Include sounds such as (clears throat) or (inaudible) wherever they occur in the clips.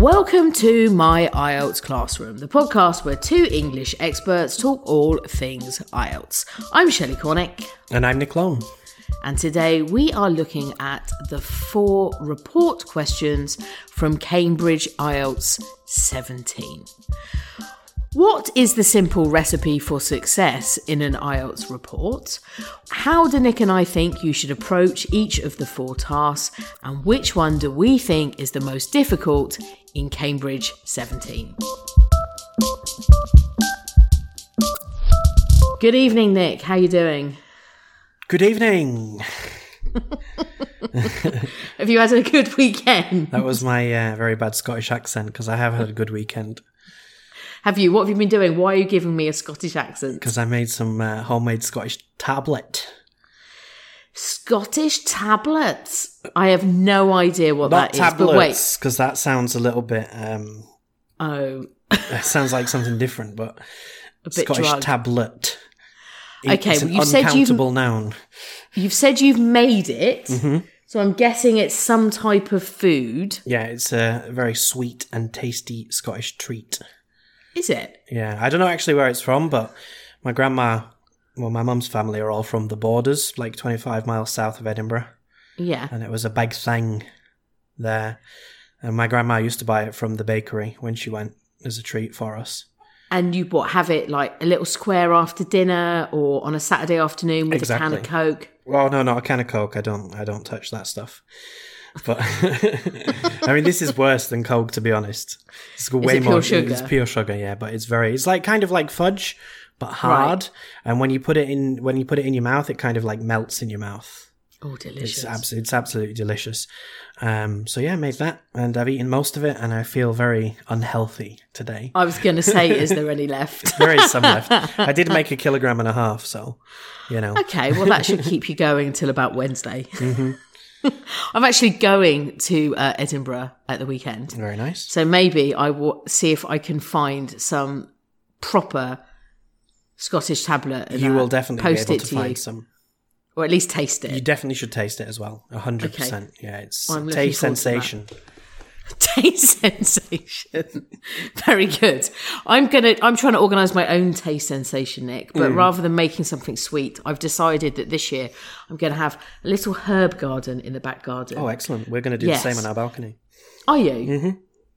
Welcome to My IELTS Classroom, the podcast where two English experts talk all things IELTS. I'm Shelley Cornick, And I'm Nick Long. and today we are looking at the four report questions from Cambridge IELTS 17. What is the simple recipe for success in an IELTS report? How do Nick and I think you should approach each of the four tasks? And which one do we think is the most difficult in Cambridge 17? Good evening, Nick. How are you doing? Good evening. (laughs) Have you had a good weekend? That was my uh, very bad Scottish accent because I have had a good weekend Have you? What have you been doing? Why are you giving me a Scottish accent? because I made some uh, homemade Scottish tablet. Scottish tablets. I have no idea what Not that is. But wait. tablets because that sounds a little bit. Um, Oh, it sounds like something different, but Scottish drug. tablet. Okay, it's well, you said you've- noun. You've said you've made it, Mm-hmm. so I'm guessing it's some type of food. Yeah, it's a very sweet and tasty Scottish treat. Is it? Yeah, I don't know actually where it's from, but my grandma, well, my mum's family are all from the borders, like 25 miles south of Edinburgh. Yeah. and it was a big thing there. And my grandma used to buy it from the bakery when she went as a treat for us. And you what have it like a little square after dinner or on a Saturday afternoon with a can of Coke? Well, no, not a can of Coke. I don't. I don't touch that stuff. But (laughs) I mean, this is worse than Coke, to be honest. It's way it pure more. sugar? It's pure sugar, yeah. But it's very. It's like kind of like fudge, but hard. And when you put it in, when you put it in your mouth, it kind of like melts in your mouth. Oh, delicious. It's abs- It's absolutely delicious. Um, so yeah, I made that, and I've eaten most of it, and I feel very unhealthy today. I was going to say, is there any (laughs) left? There is some left. I did make a kilogram and a half, so you know. Okay, well, that should keep you going until about Wednesday. Mm-hmm. (laughs) I'm actually going to uh, Edinburgh at the weekend. Very nice. So maybe I will see if I can find some proper Scottish tablet. And You will definitely be post able it to find you, some. or at least taste it. You definitely should taste it as well. A hundred percent. Yeah, it's I'm taste forward to that. sensation. (laughs) taste sensation. (laughs) Very good. I'm gonna. I'm trying to organise my own taste sensation, Nick. Mm. But rather than making something sweet, I've decided that this year I'm going to have a little herb garden in the back garden. Oh, excellent. We're going to do Yes. the same on our balcony. Are you? Mm-hmm.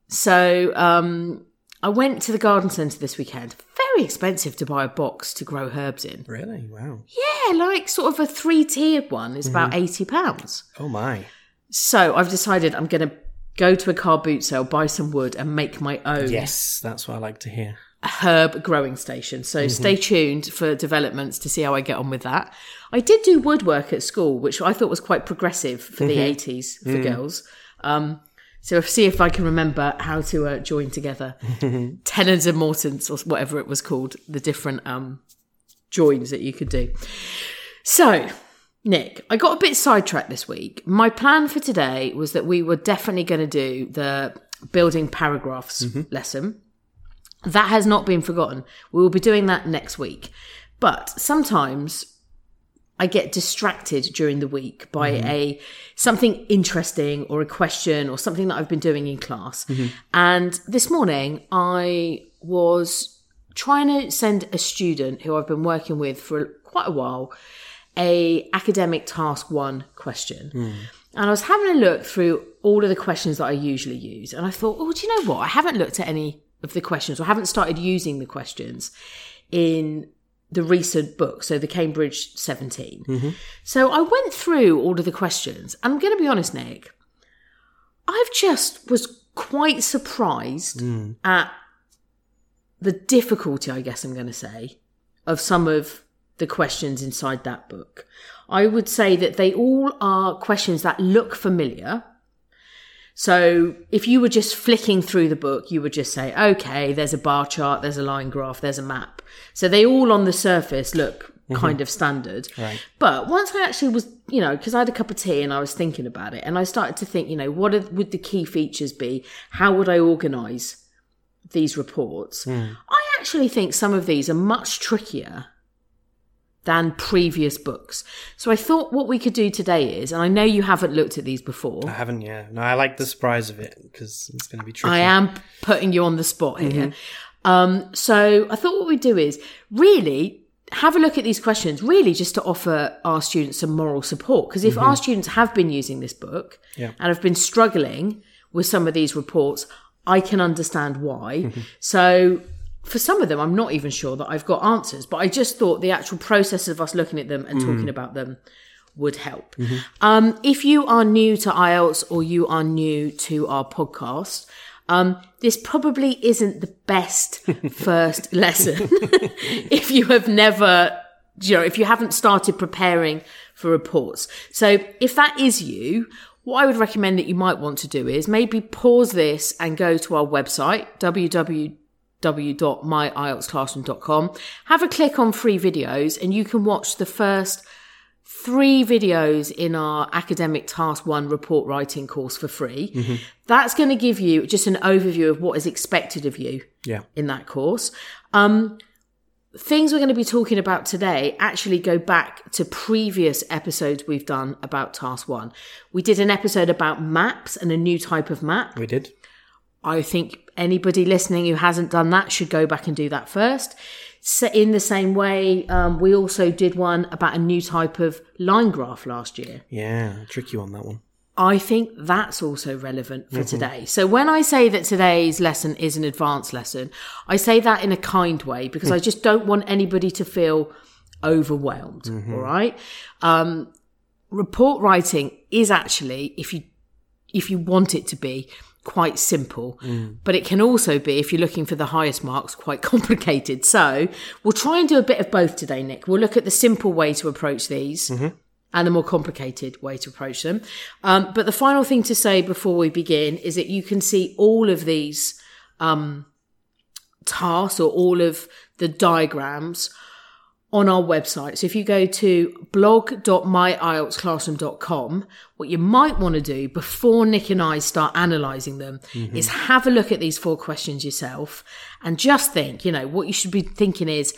So um, I went to the garden centre this weekend. Very expensive to buy a box to grow herbs in. Really? Wow. Yeah, like sort of a three tiered one is Mm-hmm. about eighty pounds. Oh my. So I've decided I'm going to go to a car boot sale, buy some wood, and make my own Yes, that's what I like to hear. herb growing station. So Mm-hmm. stay tuned for developments to see how I get on with that. I did do woodwork at school, which I thought was quite progressive for the Mm-hmm. 80s for Mm. girls. Um, so see if I can remember how to uh, join together (laughs) tenons and mortons or whatever it was called, the different um, joins that you could do. So, Nick, I got a bit sidetracked this week. My plan for today was that we were definitely going to do the building paragraphs lesson. That has not been forgotten. We will be doing that next week. But sometimes I get distracted during the week by mm-hmm. a something interesting or a question or something that I've been doing in class. Mm-hmm. And this morning I was trying to send a student who I've been working with for quite a while a academic task 1 question. Hmm. And I was having a look through all of the questions that I usually use and I thought, "Oh, do you know what? I haven't looked at any of the questions or haven't started using the questions in the recent book, so the Cambridge 17. Mm-hmm. So I went through all of the questions, and I'm going to be honest, Nick, I've just was quite surprised mm. at the difficulty, I guess I'm going to say, of some of the questions inside that book. I would say that they all are questions that look familiar. So if you were just flicking through the book, you would just say, okay, there's a bar chart, there's a line graph, there's a map. So they all on the surface look mm-hmm. kind of standard. Right. But once I actually was, you know, because I had a cup of tea and I was thinking about it, and I started to think, you know, what are, would the key features be? How would I organise these reports? Hmm. I actually think some of these are much trickier than previous books. So I thought what we could do today is, and I know you haven't looked at these before. I haven't, yeah. No, I like the surprise of it because it's going to be tricky. I am putting you on the spot here. Mm-hmm. Um, so I thought what we'd do is really have a look at these questions, really just to offer our students some moral support. Because if our students have been using this book Yeah. and have been struggling with some of these reports, I can understand why. So for some of them, I'm not even sure that I've got answers, but I just thought the actual process of us looking at them and talking about them would help. Um, if you are new to IELTS or you are new to our podcast, um, this probably isn't the best (laughs) first lesson (laughs) if you have never, you know, if you haven't started preparing for reports. So if that is you, what I would recommend that you might want to do is maybe pause this and go to our website, www www.myieltsclassroom.com. Have a click on free videos and you can watch the first three videos in our academic task one report writing course for free. That's going to give you just an overview of what is expected of you Yeah. in that course. Um, things we're going to be talking about today actually go back to previous episodes we've done about task one. We did an episode about maps and a new type of map. We did. I think anybody listening who hasn't done that should go back and do that first. So in the same way, um, we also did one about a new type of line graph last year. Yeah. Tricky on that one. I think that's also relevant for today. So when I say that today's lesson is an advanced lesson, I say that in a kind way because I just don't want anybody to feel overwhelmed. all right. Um, report writing is actually, if you, if you want it to be, quite simple, but it can also be, if you're looking for the highest marks, quite (laughs) complicated. So we'll try and do a bit of both today, Nick. We'll look at the simple way to approach these and the more complicated way to approach them. Um, but the final thing to say before we begin is that you can see all of these um, tasks or all of the diagrams on our website. So if you go to blog.myieltsclassroom.com, what you might want to do before Nick and I start analysing them mm-hmm. is have a look at these four questions yourself and just think, you know, what you should be thinking is,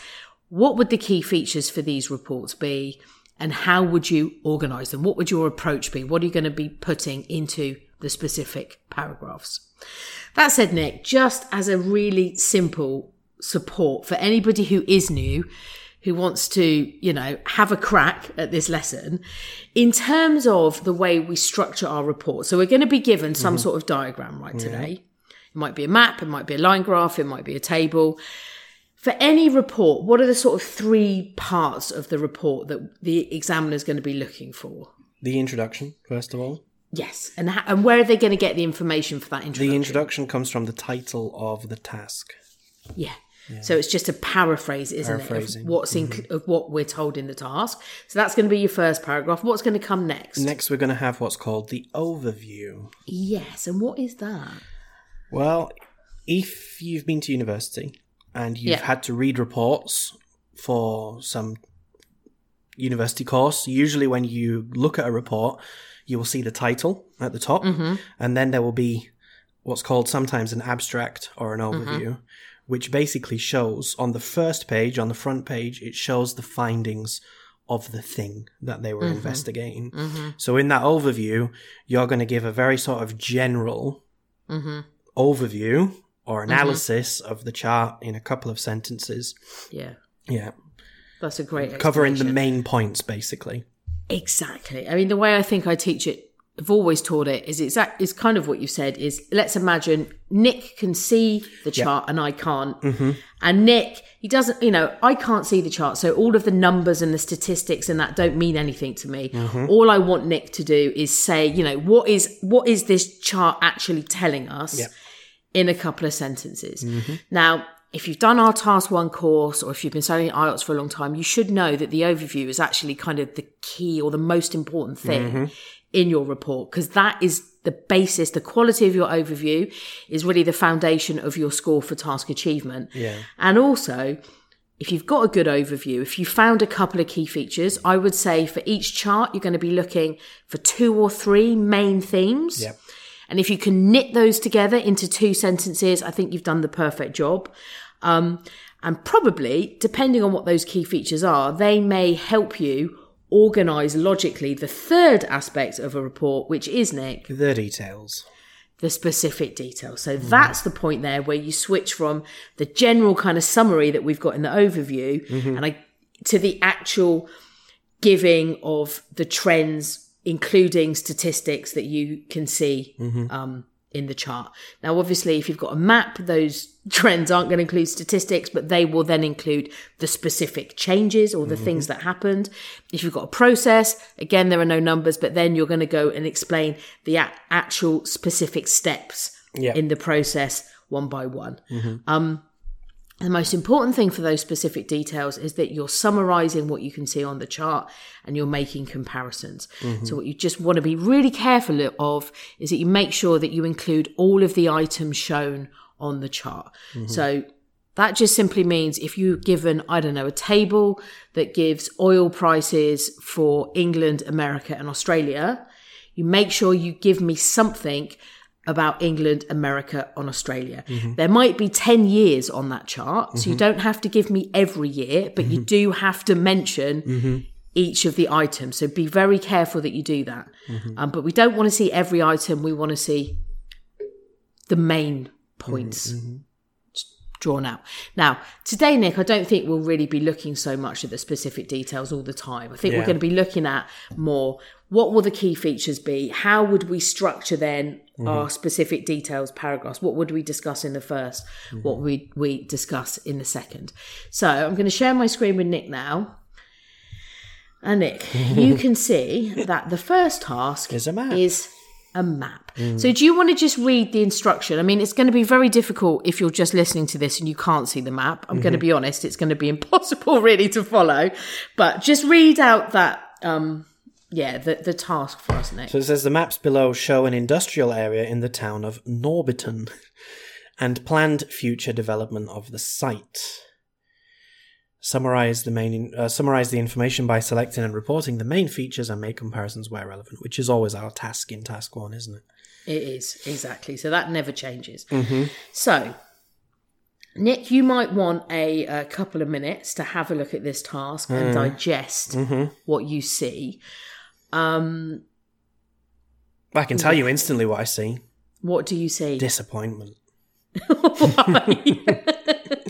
what would the key features for these reports be? And how would you organise them? What would your approach be? What are you going to be putting into the specific paragraphs? That said, Nick, just as a really simple support for anybody who is new, who wants to, you know, have a crack at this lesson, in terms of the way we structure our report. So we're going to be given some mm-hmm. sort of diagram, right, oh, today. It might be a map, it might be a line graph, it might be a table. For any report, what are the sort of three parts of the report that the examiner is going to be looking for? The introduction, first of all. Yes, and ha- and where are they going to get the information for that introduction? The introduction comes from the title of the task. Yeah. So it's just a paraphrase, isn't it, of what's in, mm-hmm. of what we're told in the task. So that's going to be your first paragraph. What's going to come next? Next, we're going to have what's called the overview. Yes, and what is that? Well, if you've been to university and you've Yeah. had to read reports for some university course, usually when you look at a report, you will see the title at the top, mm-hmm. and then there will be what's called sometimes an abstract or an overview, mm-hmm. Which basically shows on the first page, on the front page, it shows the findings of the thing that they were mm-hmm. investigating. Mm-hmm. So in that overview, you're going to give a very sort of general mm-hmm. overview or analysis of the chart in a couple of sentences. Yeah, Yeah. that's a great Covering the main points, basically. Exactly. I mean, the way I think I teach it, I've always taught it is exact. Is kind of what you said. Is let's imagine Nick can see the chart and I can't, mm-hmm. and Nick he doesn't. You know, I can't see the chart, so all of the numbers and the statistics and that don't mean anything to me. Mm-hmm. All I want Nick to do is say, you know, what is what is this chart actually telling us Yep. in a couple of sentences. Mm-hmm. Now, if you've done our Task One course or if you've been studying IELTS for a long time, you should know that the overview is actually kind of the key or the most important thing mm-hmm. in your report because that is the basis, the quality of your overview is really the foundation of your score for task achievement. Yeah. And also, if you've got a good overview, if you found a couple of key features, I would say for each chart, you're going to be looking for two or three main themes. Yep. And if you can knit those together into two sentences, I think you've done the perfect job. Um, And probably, depending on what those key features are, they may help you organize logically the third aspect of a report, which is, Nick, The details. the specific details. So that's the point there where you switch from the general kind of summary that we've got in the overview and I to the actual giving of the trends, including statistics that you can see um, in the chart. Now, obviously, if you've got a map, those (laughs) trends aren't going to include statistics, but they will then include the specific changes or the things that happened. If you've got a process, again, there are no numbers, but then you're going to go and explain the a- actual specific steps Yeah. in the process one by one. Um, the most important thing for those specific details is that you're summarizing what you can see on the chart and you're making comparisons. So, what you just want to be really careful of is that you make sure that you include all of the items shown on the chart. Mm-hmm. So, that just simply means if you're given, I don't know, a table that gives oil prices for England, America, and Australia, you make sure you give me something about England, America, and Australia. There might be 10 years on that chart, so you don't have to give me every year, but you do have to mention each of the items. So be very careful that you do that. Um, but we don't want to see every item, we want to see the main points drawn out. Now, today, Nick, I don't think we'll really be looking so much at the specific details all the time. I think we're going to be looking at more what will the key features be? How would we structure then mm-hmm. our specific details paragraphs? What would we discuss in the 1st mm-hmm. What would we discuss in the second? So I'm going to share my screen with Nick now. And Nick, you (laughs) can see that the first task Is a map. is a map. So do you want to just read the instruction? I mean, it's going to be very difficult if you're just listening to this and you can't see the map. I'm going to be honest, it's going to be (laughs) impossible really to follow. But just read out that um yeah, the the task for us, Nick. So it says the maps below show an industrial area in the town of Norbiton and planned future development of the site. Summarize the main uh, summarize the information by selecting and reporting the main features and make comparisons where relevant, which is always our task in task one, isn't it? It is, exactly. So that never changes. So, Nick, you might want a, a couple of minutes to have a look at this task and digest what you see. Um, I can tell you instantly what I see: what do you see? disappointment, (laughs) (laughs)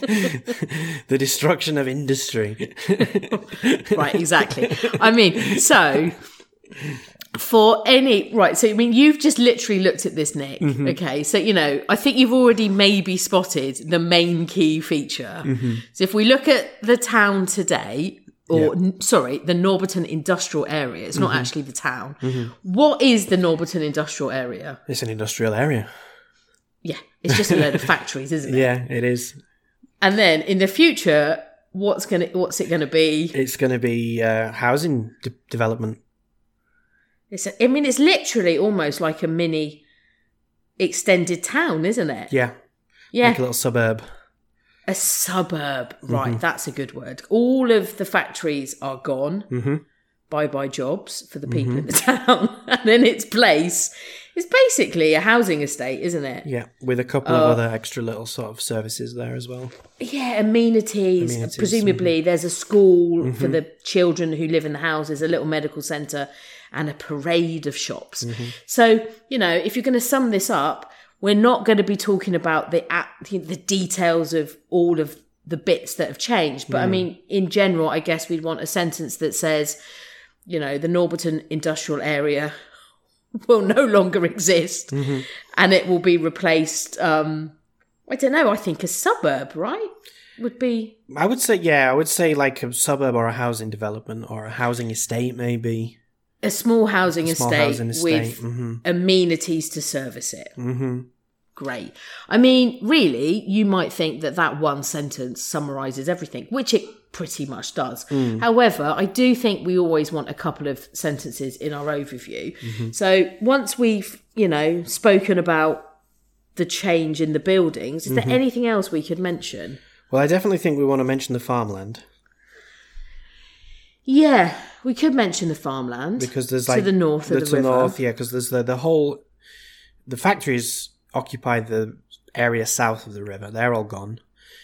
(laughs) the destruction of industry. (laughs) right, exactly. I mean, so for any right, so I mean, you've just literally looked at this, Nick. Mm-hmm. Okay, so you know, I think you've already maybe spotted the main key feature. Mm-hmm. So if we look at the town today. Or n- sorry, the Norbiton industrial area. It's not mm-hmm. actually the town. What is the Norbiton industrial area? It's an industrial area. Yeah, it's just a load of factories, isn't it? (laughs) Yeah, it is. And then in the future, what's gonna what's it gonna be? It's going to be uh, housing de- development. It's a, I mean, it's literally almost like a mini extended town, isn't it? Yeah, Yeah, like a little suburb. a suburb. Right, that's a good word. All of the factories are gone. Mhm. Bye bye jobs for the people in the (laughs) town, and in its place is basically a housing estate, isn't it? Yeah, with a couple Oh. of other extra little sort of services there as well. Yeah, amenities. Amenities, mm-hmm. Presumably, there's a school for the children who live in the houses, a little medical centre, and a parade of shops. Mm-hmm. So, you know, if you're going to sum this up, we're not going to be talking about the the details of all of the bits that have changed. But I mean, in general, I guess we'd want a sentence that says, you know, the Norbiton industrial area (laughs) will no longer exist, Mm-hmm. and it will be replaced. Um, I don't know. I think a suburb, right, would be I would say, yeah, I would say like a suburb or a housing development or a housing estate, maybe. a small housing Small estate, housing estate. with hmm amenities to service it. hmm Great. I mean, really, you might think that that one sentence summarizes everything, which it pretty much does. Hmm. However, I do think we always want a couple of sentences in our overview. Mm-hmm. So once we've, you know, spoken about the change in the buildings, is Mm-hmm. there anything else we could mention? Well, I definitely think we want to mention the farmland Yeah, we could mention the farmland because there's to the north of to the river. north, yeah, because there's the the whole the factories occupy the area south of the river. They're all gone,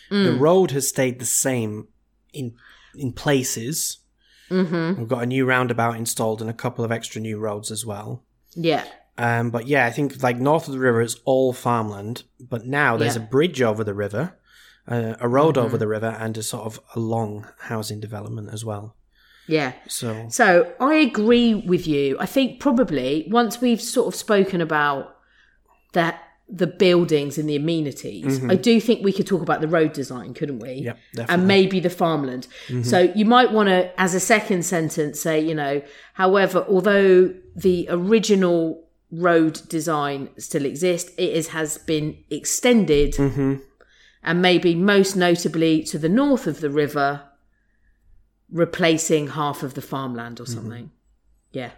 The road has stayed the same in in places. Mm-hmm. We've got a new roundabout installed and a couple of extra new roads as well. Yeah. Um, but yeah, I think like north of the river is all farmland, but now there's Yeah. Mm-hmm. a bridge over the river, uh, a road over the river, and a sort of a long housing development as well. Yeah. So So I agree with you. I think probably once we've sort of spoken about that the buildings and the amenities, mm-hmm. I do think we could talk about the road design, couldn't we? Yep, And maybe the farmland. Mm-hmm. So you might want to, as a second sentence, say, you know, however, although the original road design still exists, it is, has been extended, mm-hmm. and maybe most notably to the north of the river, replacing half of the farmland or something. Yeah.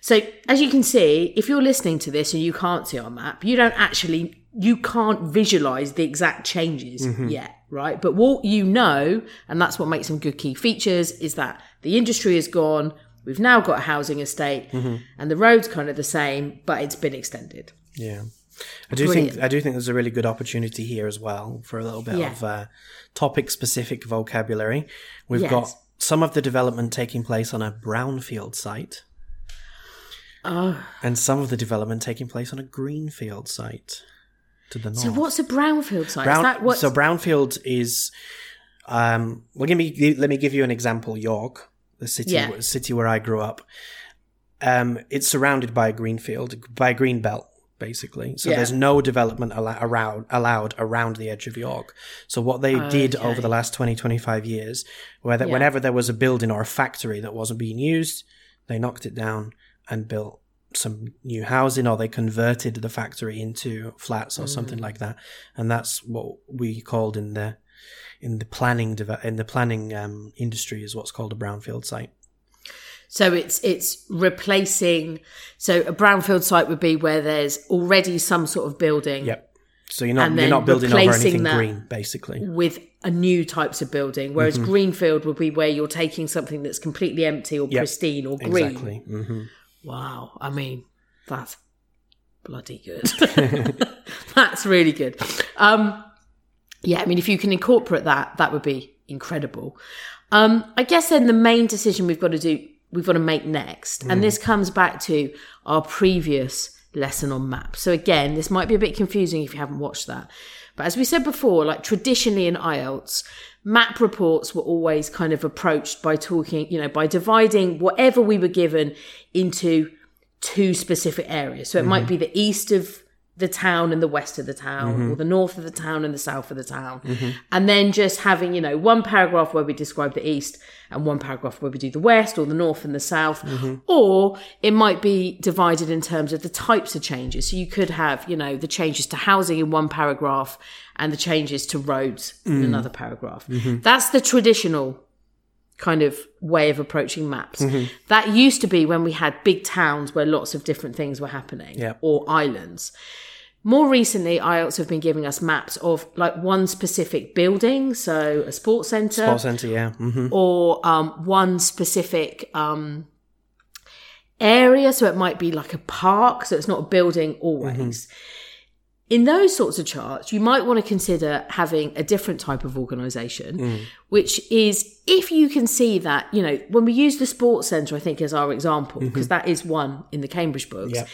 So as you can see, if you're listening to this and you can't see our map, you don't actually you can't visualize the exact changes yet, right? But what you know, and that's what makes them good key features, is that the industry is gone. We've now got a housing estate, and the road's kind of the same, but it's been extended. yeah, I do Brilliant. think I do think there's a really good opportunity here as well for a little bit Yeah. of uh, topic specific vocabulary. We've Yes. got some of the development taking place on a brownfield site. Oh, And some of the development taking place on a greenfield site to the north. so what's a brownfield site? Brown, is that what? so brownfield is um well give me let me give you an example york the city Yeah. city where i grew up um it's surrounded by a greenfield, by a green belt basically so Yeah. there's no development allow, around allowed around the edge of york so what they did over the last 20 25 years where that Yeah. whenever there was a building or a factory that wasn't being used they knocked it down and built some new housing or they converted the factory into flats or something Mm. like that and that's what we called in the in the planning in the planning um, industry is what's called a brownfield site So it's it's replacing. So a brownfield site would be where there's already some sort of building yep so you're not you're not building over anything green basically with a new types of building, whereas Mm-hmm. greenfield would be where you're taking something that's completely empty or pristine or green. exactly hmm Wow, I mean that's bloody good. (laughs) (laughs) that's really good. Um, yeah, I mean if you can incorporate that, that would be incredible. Um, I guess then the main decision we've got to do, we've got to make next, and this comes back to our previous lesson on maps. So again, this might be a bit confusing if you haven't watched that, but as we said before, like traditionally in IELTS, map reports were always kind of approached by talking, you know, by dividing whatever we were given into two specific areas. So it might mm-hmm. be the east of the town and the west of the town, mm-hmm. or the north of the town and the south of the town. Mm-hmm. And then just having, you know, one paragraph where we describe the east and one paragraph where we do the west or the north and the south. Or it might be divided in terms of the types of changes. So you could have, you know, the changes to housing in one paragraph and the changes to roads in another paragraph. That's the traditional kind of way of approaching maps. That used to be when we had big towns where lots of different things were happening Yeah. or islands. More recently, IELTS have been giving us maps of like one specific building, so a sports centre, Sports centre, yeah. hmm or um, one specific um, area. So it might be like a park, so it's not a building always. In those sorts of charts, you might want to consider having a different type of organisation, mm. which is if you can see that, you know, when we use the sports centre, I think, as our example, mm-hmm. because that is one in the Cambridge books. Yeah.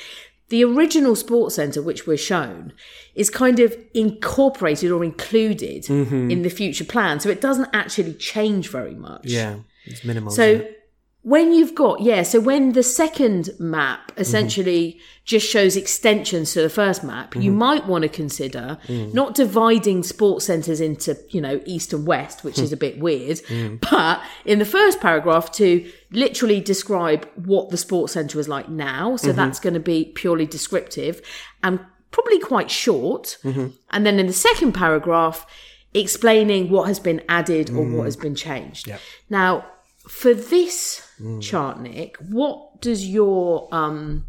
The original sports centre, which we're shown, is kind of incorporated or included mm-hmm. in the future plan. So it doesn't actually change very much. Yeah, it's minimal. So? When you've got yeah, so when the second map mm-hmm. essentially just shows extensions to the first map, you mm-hmm. might want to consider mm. not dividing sports centres into you know east and west, which is a bit weird, (laughs) mm. but in the first paragraph to literally describe what the sports centre is like now. So mm-hmm. that's going to be purely descriptive and probably quite short. And then in the second paragraph, explaining what has been added or what mm. has been changed. Now, for this chart, Nick, what does your um,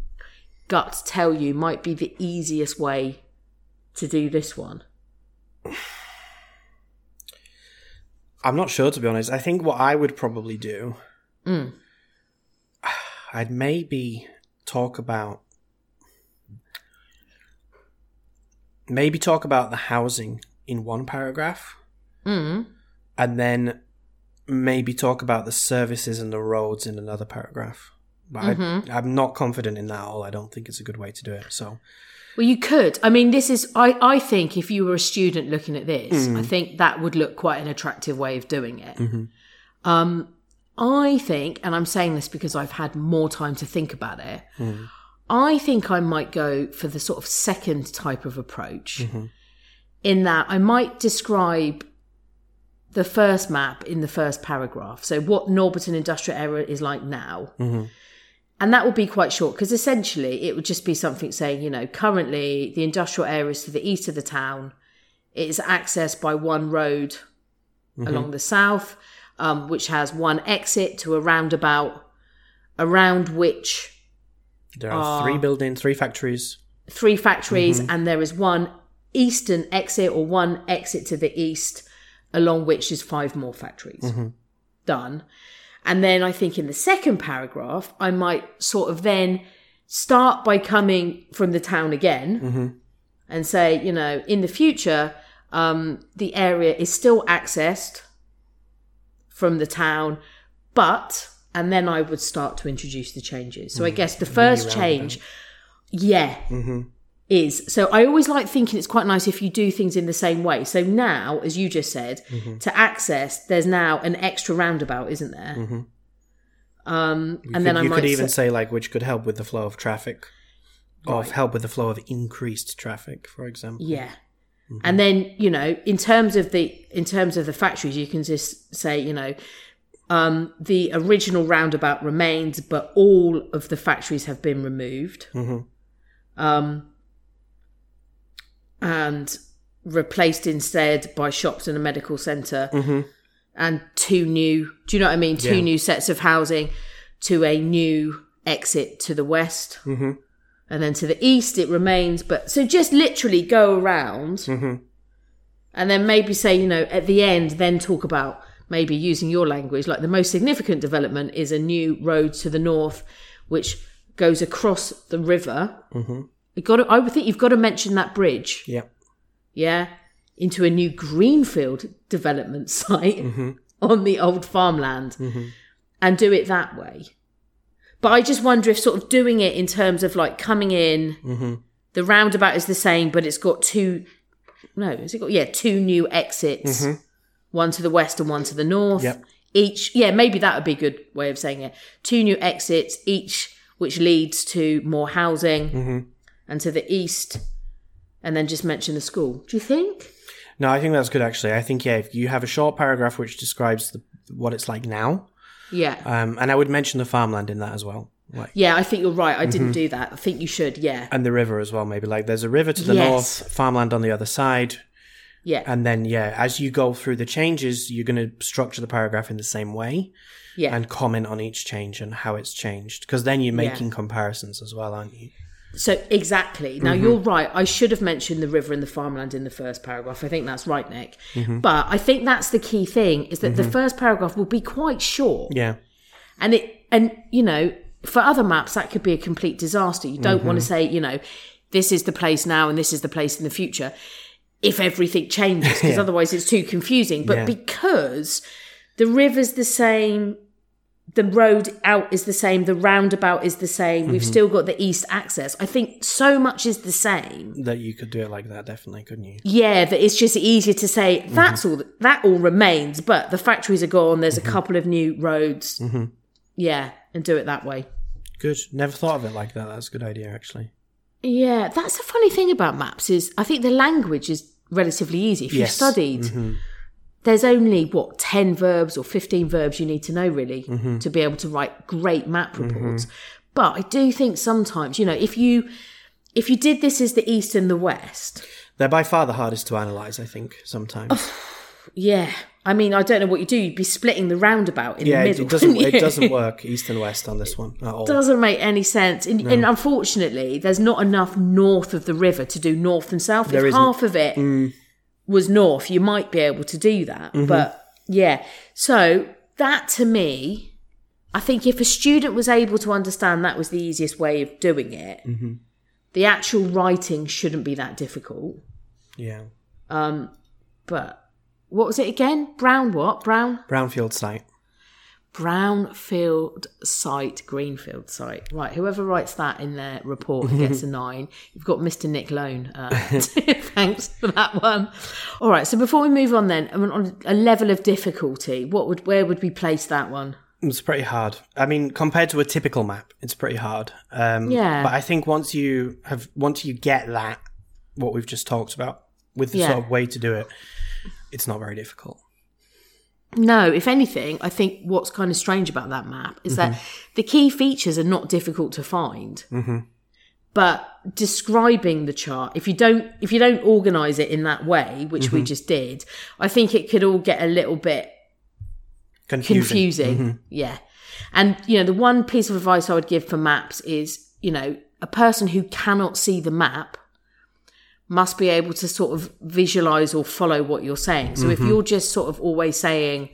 gut tell you might be the easiest way to do this one? I'm not sure to be honest. I think what I would probably do, I'd maybe talk about, maybe talk about the housing in one paragraph, Mm. and then maybe talk about the services and the roads in another paragraph. But Mm-hmm. I, I'm not confident in that at all. I don't think it's a good way to do it. So Well, you could. I mean, this is. I. I think if you were a student looking at this, I think that would look quite an attractive way of doing it. Um, I think, and I'm saying this because I've had more time to think about it. I think I might go for the sort of second type of approach, in that I might describe the first map in the first paragraph. So, what Norbiton Industrial Area is like now. Mm-hmm. And that would be quite short because essentially it would just be something saying, you know, currently the industrial area is to the east of the town. It is accessed by one road mm-hmm. along the south, um, which has one exit to a roundabout, around which there are three buildings, three factories. three factories, mm-hmm. and there is one eastern exit or one exit to the east, along which is five more factories. Done. And then I think in the second paragraph, I might sort of then start by coming from the town again and say, you know, in the future, um, the area is still accessed from the town, but, and then I would start to introduce the changes. So I guess the first change, yeah, is. So I always like thinking it's quite nice if you do things in the same way. So now, as you just said, to access, there's now an extra roundabout, isn't there? Um, and then I you could even say, say like which could help with the flow of traffic, or help with the flow of increased traffic, for example. yeah. And then you know, in terms of the in terms of the factories, you can just say, you know, um, the original roundabout remains, but all of the factories have been removed. Um, and replaced instead by shops and a medical center and two new do you know what i mean? Two Yeah. new sets of housing to a new exit to the west. Mm-hmm. and then to the east it remains but so just literally go around. And then maybe say you know at the end then talk about maybe using your language. Like the most significant development is a new road to the north which goes across the river. Mm-hmm. You got to, i would think you've got to mention that bridge Yeah. yeah, into a new greenfield development (laughs) site mm-hmm. on the old farmland mm-hmm. and do it that way. But I just wonder if sort of doing it in terms of like coming in, mm-hmm. the roundabout is the same, but it's got two, no, has it got, yeah, two new exits, one to the west and one to the north. Yep. Each, yeah, maybe that would be a good way of saying it. Two new exits, each which leads to more housing and to the east and then just mention the school. Do you think? No, I think that's good actually. I think yeah, if you have a short paragraph which describes the, what it's like now, Yeah. um, and I would mention the farmland in that as well, like yeah, I think you're right. I Mm-hmm. didn't do that. I think you should. Yeah. and the river as well. Maybe like there's a river to the Yes. north, farmland on the other side, Yeah. and then yeah, as you go through the changes, you're going to structure the paragraph in the same way yeah. and comment on each change and how it's changed because then you're Yeah. making comparisons as well, aren't you? So exactly. Now Mm-hmm. you're right. I should have mentioned the river and the farmland in the first paragraph. I think that's right, Nick. Mm-hmm. But I think that's the key thing is that the first paragraph will be quite short. Yeah, And it and you know, for other maps that could be a complete disaster. You don't want to Mm-hmm. say, you know, this is the place now and this is the place in the future if everything changes because (laughs) otherwise it's too confusing. But Yeah. because the river's the same, the road out is the same, the roundabout is the same, we've Mm-hmm. still got the east access. I think so much is the same. that you could do it like that, definitely, couldn't you? Yeah, that it's just easier to say Mm-hmm. that's all that all remains, but the factories are gone. There's Mm-hmm. a couple of new roads. Yeah, and do it that way. Good. Never thought of it like that. That's a good idea, actually. Yeah, that's the funny thing about maps is I think the language is relatively easy. If you've Yes. studied, there's only what ten verbs or fifteen verbs you need to know really to be able to write great map reports. But I do think sometimes, you know, if you if you did this as the east and the west, They're by far the hardest to analyze, I think, sometimes. yeah. I mean, I don't know what you do. You'd be splitting the roundabout in yeah, the middle. it doesn't it (laughs) doesn't work east and west on this one at all. doesn't make any sense. And, and unfortunately, there's not enough north of the river to do north and south. There if isn't. Mm. half of it was north, you might be able to do that. Mm-hmm. But yeah, so that to me, I think if a student was able to understand that was the easiest way of doing it, Mm-hmm. the actual writing shouldn't be that difficult. Yeah. Um, but what was it again? Brown what? Brown Brownfield site. Brownfield site, greenfield site. Right, whoever writes that in their report gets a (laughs) nine. You've got Mr. Nick Long. Uh, (laughs) thanks for that one. All right, so before we move on, then I mean, on a level of difficulty, what would where would we place that one? It's pretty hard. I mean, compared to a typical map, it's pretty hard. Um, Yeah. But I think once you have, once you get that, what we've just talked about, with the Yeah. sort of way to do it, it's not very difficult. No, if anything, I think what's kind of strange about that map is that mm-hmm. the key features are not difficult to find. Mm-hmm. But describing the chart, if you don't if you don't organize it in that way, which we mm-hmm. just did, I think it could all get a little bit Confusing. confusing. Yeah. And, you know, the one piece of advice I would give for maps is, you know, a person who cannot see the map must be able to sort of visualize or follow what you're saying. So if mm-hmm. you're just sort of always saying,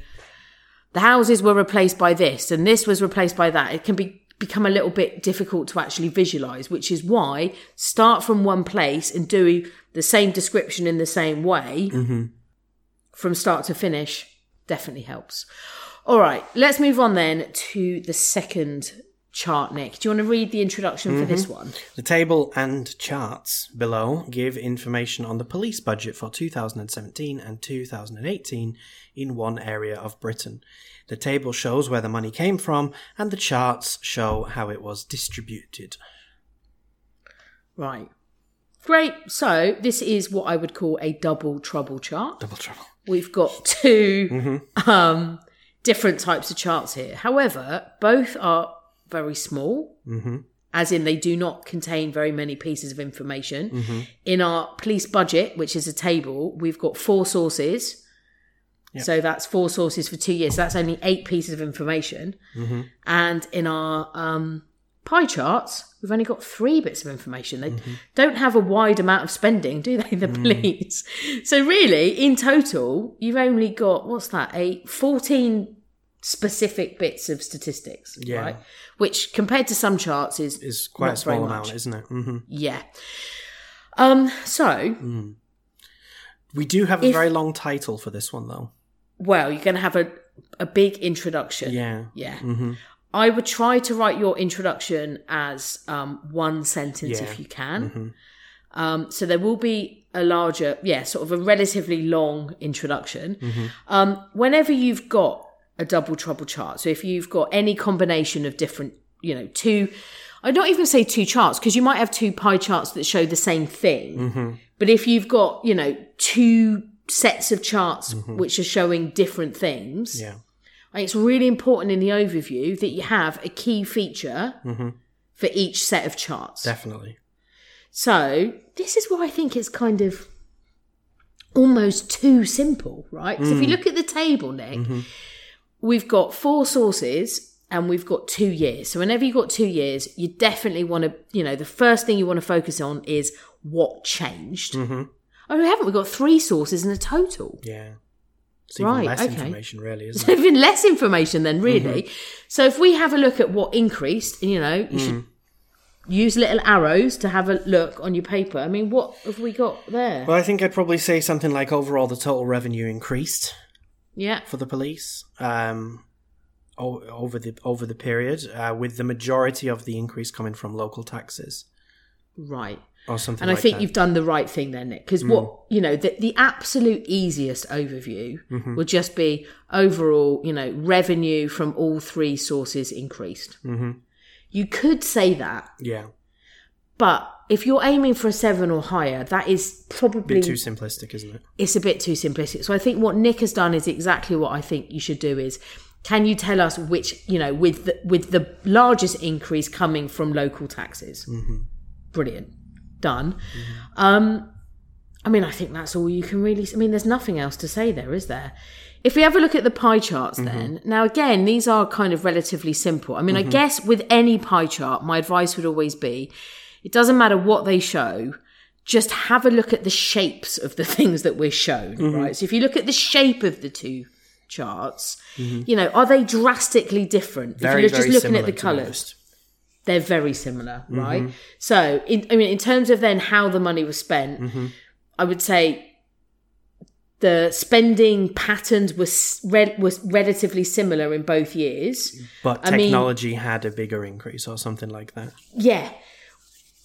the houses were replaced by this and this was replaced by that, it can be become a little bit difficult to actually visualize, which is why start from one place and do the same description in the same way mm-hmm. from start to finish definitely helps. All right, let's move on then to the second chart, Nick. Do you want to read the introduction for this one? The table and charts below give information on the police budget for 2017 and 2018 in one area of Britain. The table shows where the money came from, and the charts show how it was distributed. Right. Great. So this is what I would call a double trouble chart. Double trouble. We've got 2 um, different types of charts here. However, both are very small, mm-hmm. as in they do not contain very many pieces of information. Mm-hmm. In our police budget, which is a table, we've got four sources. So that's four sources for two years. So that's only eight pieces of information. Mm-hmm. And in our um, pie charts, we've only got three bits of information. They don't have a wide amount of spending, do they, the mm. police? So really, in total, you've only got, what's that, eight, 14 specific bits of statistics, Yeah. right? Which compared to some charts is, It's quite a small amount, isn't it? hmm yeah. Um, so, We do have a very long title for this one, though. well, you're going to have a, a big introduction. Yeah. Yeah. Mm-hmm. I would try to write your introduction as um, one sentence Yeah. if you can. Um, so there will be a larger, yeah, sort of a relatively long introduction. Um, whenever you've got a double trouble chart, so if you've got any combination of different, you know, two, I'd not even say two charts because you might have two pie charts that show the same thing. Mm-hmm. But if you've got, you know, two sets of charts mm-hmm. which are showing different things, Yeah. it's really important in the overview that you have a key feature mm-hmm. for each set of charts. Definitely. So this is why I think it's kind of almost too simple, right? So if you mm. look at the table, Nick, we've got four sources and we've got two years. So whenever you've got two years, you definitely want to, you know, the first thing you want to focus on is what changed. Mm-hmm. Oh, we haven't. We've got three sources in a total. Yeah. It's even Right, less okay. information, really, isn't (laughs) it? even less information then, really. Mm-hmm. So if we have a look at what increased, you know, you should mm. use little arrows to have a look on your paper. I mean, what have we got there? Well, I think I'd probably say something like overall the total revenue increased Yeah. for the police um, o- over the over the period, uh, with the majority of the increase coming from local taxes Right. or something. And I think that. you've done the right thing there, Nick. Because what, you know, the, the absolute easiest overview would just be overall, you know, revenue from all three sources increased. Mm-hmm. You could say that, yeah, but if you're aiming for a seven or higher, that is probably bit too simplistic, isn't it? it's a bit too simplistic. So I think what Nick has done is exactly what I think you should do is can you tell us which, you know, with the, with the largest increase coming from local taxes? Mm-hmm. Brilliant. Done. Mm-hmm. Um, I mean, I think that's all you can really. I mean, there's nothing else to say there, is there? If we have a look at the pie charts, mm-hmm. then now again, these are kind of relatively simple. I mean, I guess with any pie chart, my advice would always be, it doesn't matter what they show. Just have a look at the shapes of the (laughs) things that we're shown, mm-hmm. right? So if you look at the shape of the two charts, mm-hmm. you know, are they drastically different? Very, if you're just looking at the colours they're very similar, mm-hmm. right? So, in, I mean, in terms of then how the money was spent, I would say the spending patterns was re- was relatively similar in both years. But I mean- technology had a bigger increase or something like that. Yeah,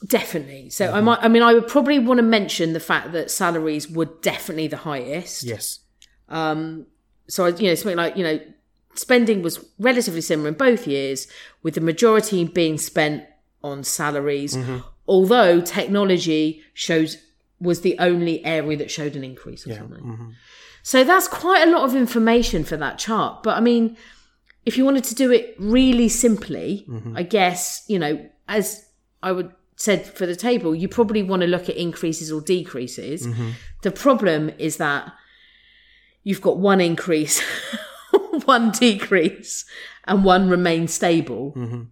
definitely. So I mm-hmm. might. I mean, I would probably want to mention the fact that salaries were definitely the highest. Yes. Um. So I- you know, something like you know, spending was relatively similar in both years, with the majority being spent on salaries. Mm-hmm. Although technology shows was the only area that showed an increase or something. Mm-hmm. So that's quite a lot of information for that chart. But I mean, if you wanted to do it really simply, I guess, you know, as I would said for the table, you probably want to look at increases or decreases. Mm-hmm. The problem is that you've got one increase, (laughs) one decrease, and one remains stable. Mm-hmm.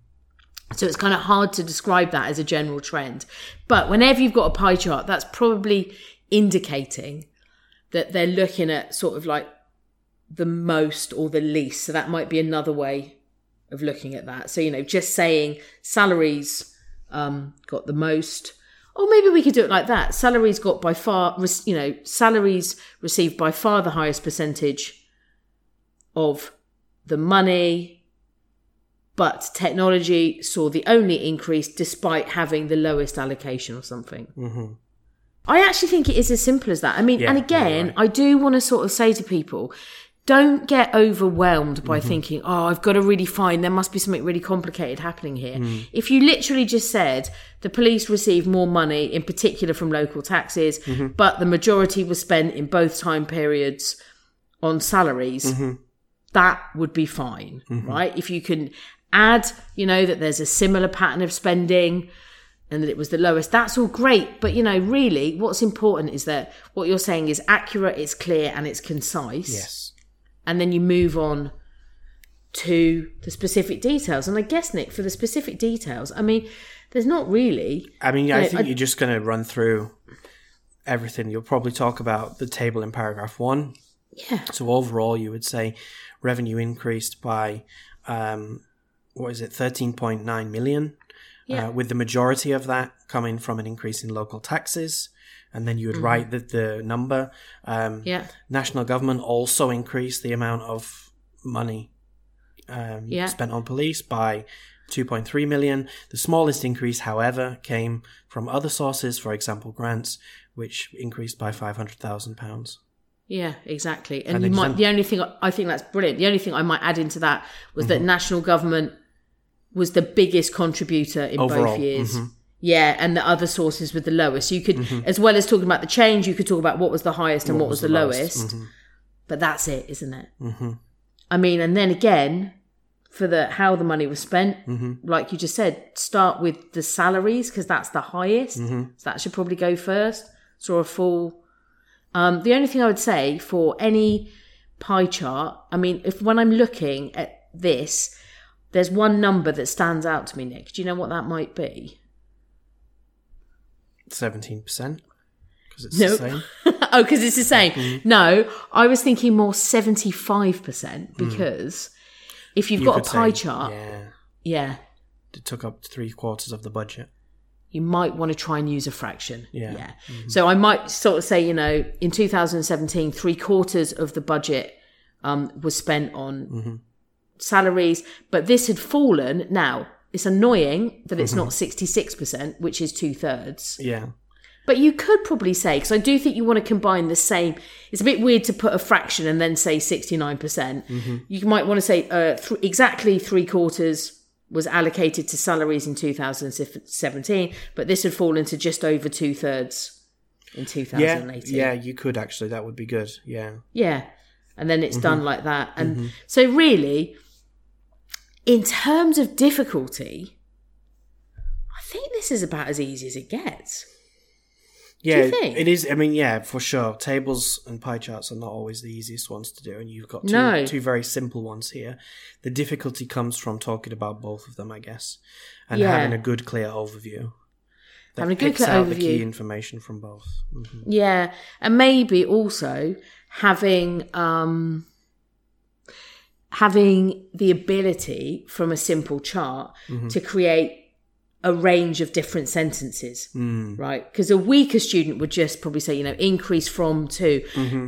So it's kind of hard to describe that as a general trend. But whenever you've got a pie chart, that's probably indicating that they're looking at sort of like the most or the least. So that might be another way of looking at that. So, you know, just saying salaries um, got the most. Or maybe we could do it like that. Salaries got by far, you know, salaries received by far the highest percentage of the money, but technology saw the only increase despite having the lowest allocation or something. Mm-hmm. I actually think it is as simple as that. I mean, Yeah, and again, right. I do want to sort of say to people, don't get overwhelmed by Mm-hmm. thinking, oh, I've got to really find, there must be something really complicated happening here. Mm. If you literally just said the police received more money, in particular from local taxes, Mm-hmm. but the majority was spent in both time periods on salaries, Mm-hmm. that would be fine, right? If you can add, you know, that there's a similar pattern of spending and that it was the lowest, that's all great. But, you know, really, what's important is that what you're saying is accurate, it's clear, and it's concise. Yes. And then you move on to the specific details. And I guess, Nick, for the specific details, I mean, there's not really. I mean, I Yeah, think I- you're just going to run through everything. You'll probably talk about the table in paragraph one. Yeah. So overall, you would say revenue increased by um, what is it, thirteen point nine million, Yeah. uh, with the majority of that coming from an increase in local taxes. And then you would write the, the number. Um, Mm-hmm. Yeah. National government also increased the amount of money um, Yeah. spent on police by 2.3 million. The smallest increase, however, came from other sources, for example, grants, which increased by 500,000 pounds. Yeah, exactly. And, And you might the only thing I think that's brilliant. The only thing I might add into that was Mm-hmm. that national government was the biggest contributor in Overall, both years. mhm. Yeah, and the other sources with the lowest. You could, as well as talking about the change, you could talk about what was the highest and what, was, the lowest. But that's it, isn't it? Mm-hmm. I mean, and then again, for the how the money was spent, like you just said, start with the salaries because that's the highest. So that should probably go first. Draw a full. Um, the only thing I would say for any pie chart, I mean, if when I'm looking at this, there's one number that stands out to me, Nick. Do you know what that might be? 17%. Because it's Nope. the same. (laughs) oh, because it's the same. Mm-hmm. No, I was thinking more 75% because if you've Mm. You got a pie say, chart, Yeah. yeah, It took up three quarters of the budget. you might want to try and use a fraction. Yeah. Yeah. So I might sort of say, you know, in 2017, three quarters of the budget um, was spent on salaries, but this had fallen. Now, it's annoying that it's not mm-hmm. 66%, which is two thirds. Yeah. But you could probably say, because I do think you want to combine the same. It's a bit weird to put a fraction and then say 69%. percent mm-hmm. You might want to say uh, th- exactly three quarters was allocated to salaries in 2017, but this had fallen to just over two thirds in 2018. Yeah, you could actually. That would be good. Yeah. Yeah. And then it's done mm-hmm. like that. And so, really, in terms of difficulty, I think this is about as easy as it gets. Yeah, you think? it is. I mean, yeah, for sure. Tables and pie charts are not always the easiest ones to do, and you've got two, No. two very simple ones here. The difficulty comes from talking about both of them, I guess, and Yeah. having a good, clear overview. That Having a good, clear out the key information from both. Mhm. Yeah, and maybe also having um having the ability from a simple chart Mm-hmm. to create a range of different sentences, right? Because a weaker student would just probably say, you know, increase from to,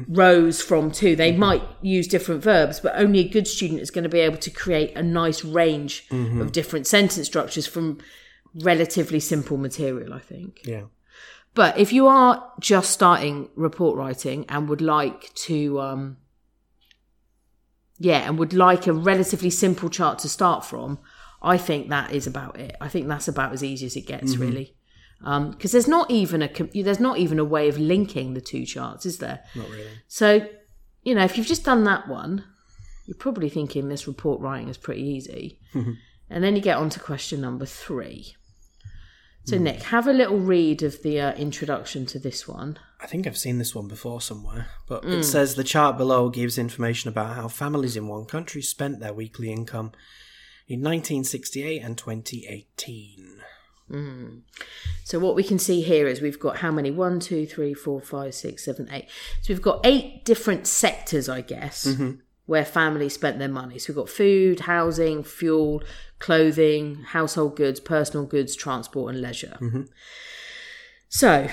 rose from to. They might use different verbs, but only a good student is going to be able to create a nice range of different sentence structures from relatively simple material, I think. Yeah. But if you are just starting report writing and would like to, um, yeah, and would like a relatively simple chart to start from, I think that is about it. I think that's about as easy as it gets, mm-hmm. really. Um, because there's not even a there's not even a way of linking the two charts, is there? Not really. So, you know, if you've just done that one, you're probably thinking this report writing is pretty easy. (laughs) and then you get on to question number three. So, hmm. Nick, have a little read of the uh, introduction to this one. I think I've seen this one before somewhere, but it hmm. says the chart below gives information about how families in one country spent their weekly income in 1968 and 2018. Hmm. So what we can see here is we've got how many? One, two, three, four, five, six, seven, eight. So we've got eight different sectors, I guess, mm-hmm. Where families spent their money. So we've got food, housing, fuel, clothing, household goods, personal goods, transport, and leisure. Mm-hmm. So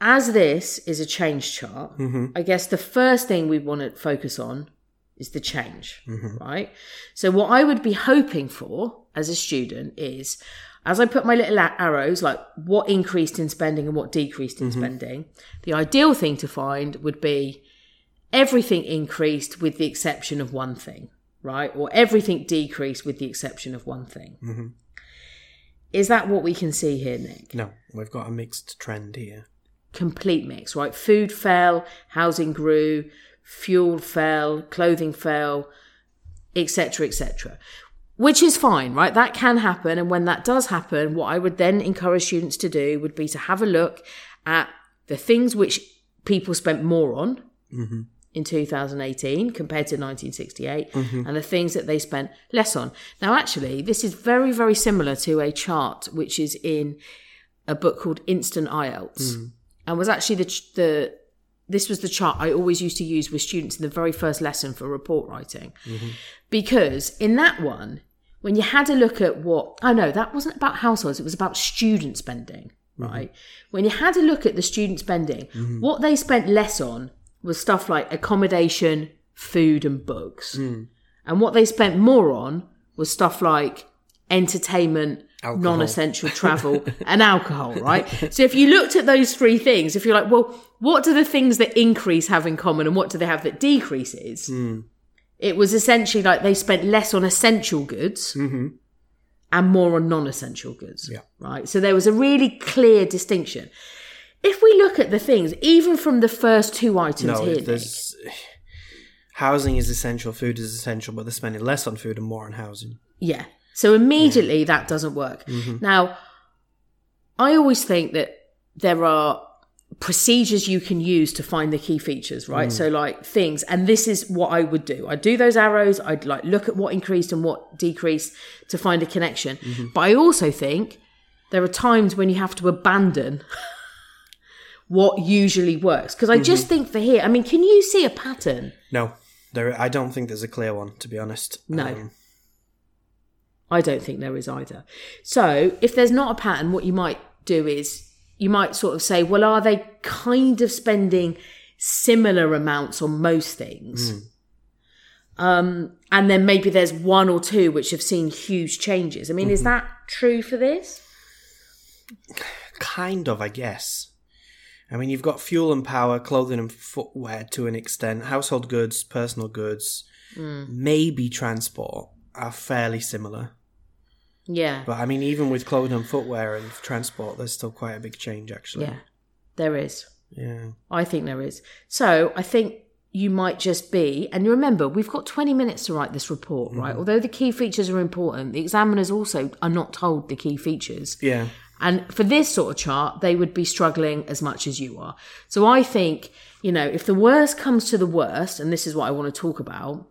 as this is a change chart, mm-hmm. I guess the first thing we want to focus on is the change, mm-hmm. right? So what I would be hoping for as a student is as I put my little arrows, like what increased in spending and what decreased in spending, the ideal thing to find would be everything increased with the exception of one thing, right? Or everything decreased with the exception of one thing. Mm-hmm. Is that what we can see here, Nick? No, we've got a mixed trend here. complete mix, right? Food fell, housing grew, fuel fell, clothing fell, etc., etc. Which is fine, right? That can happen. And when that does happen, what I would then encourage students to do would be to have a look at the things which people spent more on mm-hmm. In 2018 compared to 1968 mm-hmm. and the things that they spent less on. Now, actually, this is very, very similar to a chart which is in a book called Instant IELTS mm-hmm. and was actually the, the this was the chart I always used to use with students in the very first lesson for report writing. Mm-hmm. Because in that one, when you had a look at what, oh no, that wasn't about households, it was about student spending, right? When you had a look at the student spending, what they spent less on was stuff like accommodation, food, and books. Hmm. And what they spent more on was stuff like entertainment, Alcohol. non essential (laughs) travel, and alcohol, right? So if you looked at those three things, if you're like, well, what do the things that increase have in common and what do they have that decreases? Hmm. It was essentially like they spent less on essential goods mm-hmm. and more on non essential goods, Yeah. right? So there was a really clear distinction. If we look at the things, even from the first two items No, here, Nick, there's housing is essential, food is essential, but they're spending less on food and more on housing. Yeah. So immediately that doesn't work. Mm-hmm. Now, I always think that there are procedures you can use to find the key features, right? Mm. So like things, and this is what I would do. I'd do those arrows, I'd like look at what increased and what decreased to find a connection. Mm-hmm. But I also think there are times when you have to abandon (laughs) what usually works. Because I just think for here, I mean, can you see a pattern? No, there. I don't think there's a clear one, to be honest. No. Um, I don't think there is either. So if there's not a pattern, what you might do is you might sort of say, well, are they kind of spending similar amounts on most things? Um, and then maybe there's one or two which have seen huge changes. I mean, is that true for this? kind of, I guess. I mean, you've got fuel and power, clothing and footwear to an extent, household goods, personal goods, Hmm. maybe transport are fairly similar. Yeah. But I mean, even with clothing and footwear and transport, there's still quite a big change, actually. Yeah. There is. Yeah. I think there is. So I think you might just be, and remember, we've got 20 minutes to write this report, right? Although the key features are important, the examiners also are not told the key features. Yeah. And for this sort of chart, they would be struggling as much as you are. So I think, you know, if the worst comes to the worst, and this is what I want to talk about,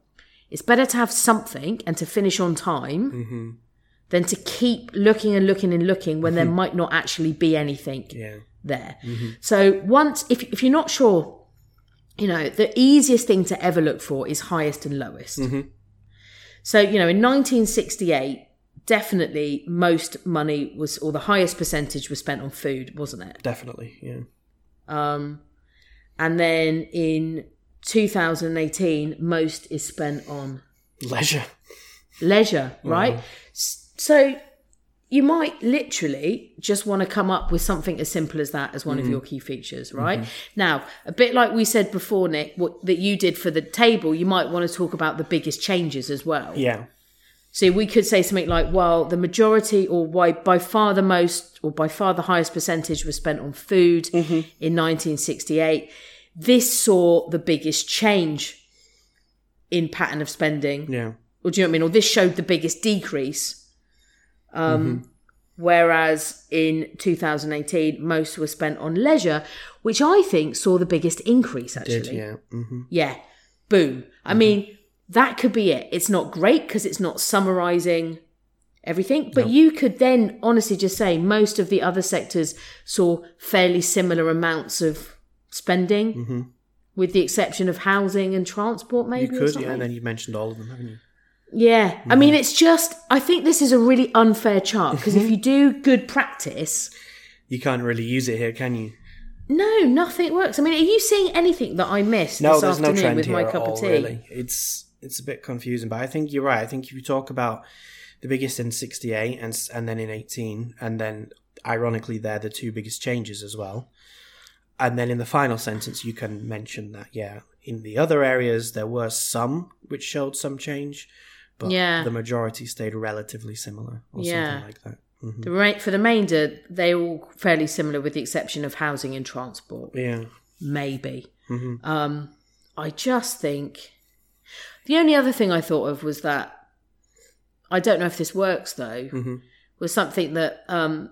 it's better to have something and to finish on time mm-hmm. than to keep looking and looking and looking when there mm-hmm. might not actually be anything Yeah. there. Mm-hmm. So once, if, if you're not sure, you know, the easiest thing to ever look for is highest and lowest. So, you know, in 1968, definitely most money was, or the highest percentage was spent on food, wasn't it? Definitely, yeah. Um, and then in 2018, most is spent on Leisure. leisure, right? So you might literally just want to come up with something as simple as that as one of your key features, right? Now, a bit like we said before, Nick, what that you did for the table, you might want to talk about the biggest changes as well. Yeah. So we could say something like, well, the majority or why by far the most or by far the highest percentage was spent on food in 1968. This saw the biggest change in pattern of spending Yeah. or do you know what I mean? Or this showed the biggest decrease. Um, Whereas in 2018, most were spent on leisure, which I think saw the biggest increase actually. Did, yeah. hmm Yeah. Boom. I mean, that could be it. It's not great because it's not summarizing everything, but you could then honestly just say most of the other sectors saw fairly similar amounts of spending. Mm-hmm. With the exception of housing and transport, maybe. or could, yeah, and then you mentioned all of them, haven't you? Yeah, I mm-hmm. mean, it's just, I think this is a really unfair chart because if mm-hmm. you do good practice, You can't really use it here, can you? no, nothing works. I mean, are you seeing anything that I missed No, this no afternoon trend with my cup all, of tea? really. It's it's a bit confusing, but I think you're right. I think if you talk about the biggest in '68 and and then in '18, and then ironically they're the two biggest changes as well. And then in the final sentence, you can mention that yeah, in the other areas there were some which showed some change, but Yeah. the majority stayed relatively similar or Yeah. something like that. hmm The ra- for the remainder, they're all fairly similar with the exception of housing and transport, Yeah, maybe. hmm Um, I just think the only other thing I thought of was that I don't know if this works though. hmm was something that um,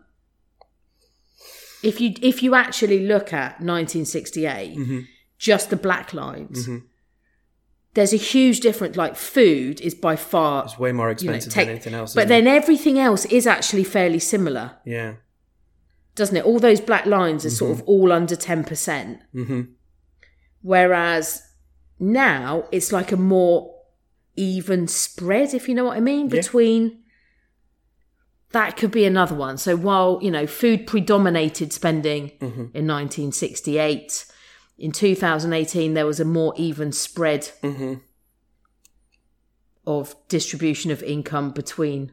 if you if you actually look at 1968, hmm just the black lines, hmm there's a huge difference. Like food is by far, It's way more you know, expensive take- than anything else. but isn't it? then everything else is actually fairly similar, yeah, doesn't it? All those black lines are sort of Mm-hmm. all under ten percent, hmm whereas now it's like a more even spread, if you know what I mean, Yeah. between. That could be another one. So while, you know, food predominated spending hmm in 1968, in 2018 there was a more even spread hmm of distribution of income between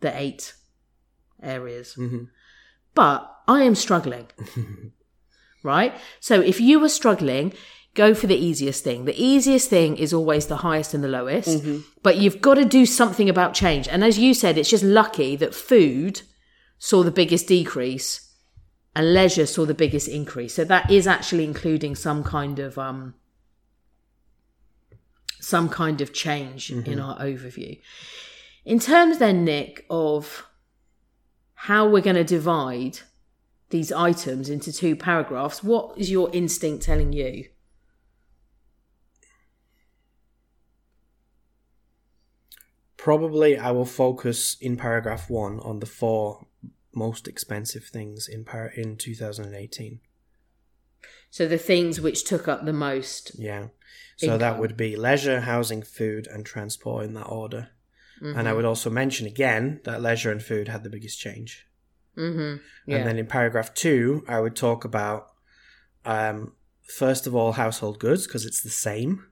the eight areas. hmm But I am struggling. (laughs) right? So if you were struggling, go for the easiest thing. The easiest thing is always the highest and the lowest, but you've got to do something about change. And as you said, it's just lucky that food saw the biggest decrease and leisure saw the biggest increase. So that is actually including some kind of um some kind of change in our overview. In terms then, Nick, of how we're going to divide these items into two paragraphs, what is your instinct telling you? Probably I will focus in paragraph one on the four most expensive things in par- in 2018. So the things which took up the most. Yeah. So that would be leisure, housing, food, and transport in that order. And I mm-hmm. would also mention again that leisure and food had the biggest change. Mm-hmm. Yeah. And then in paragraph two, I would talk about, um, first of all, household goods, because it's the same.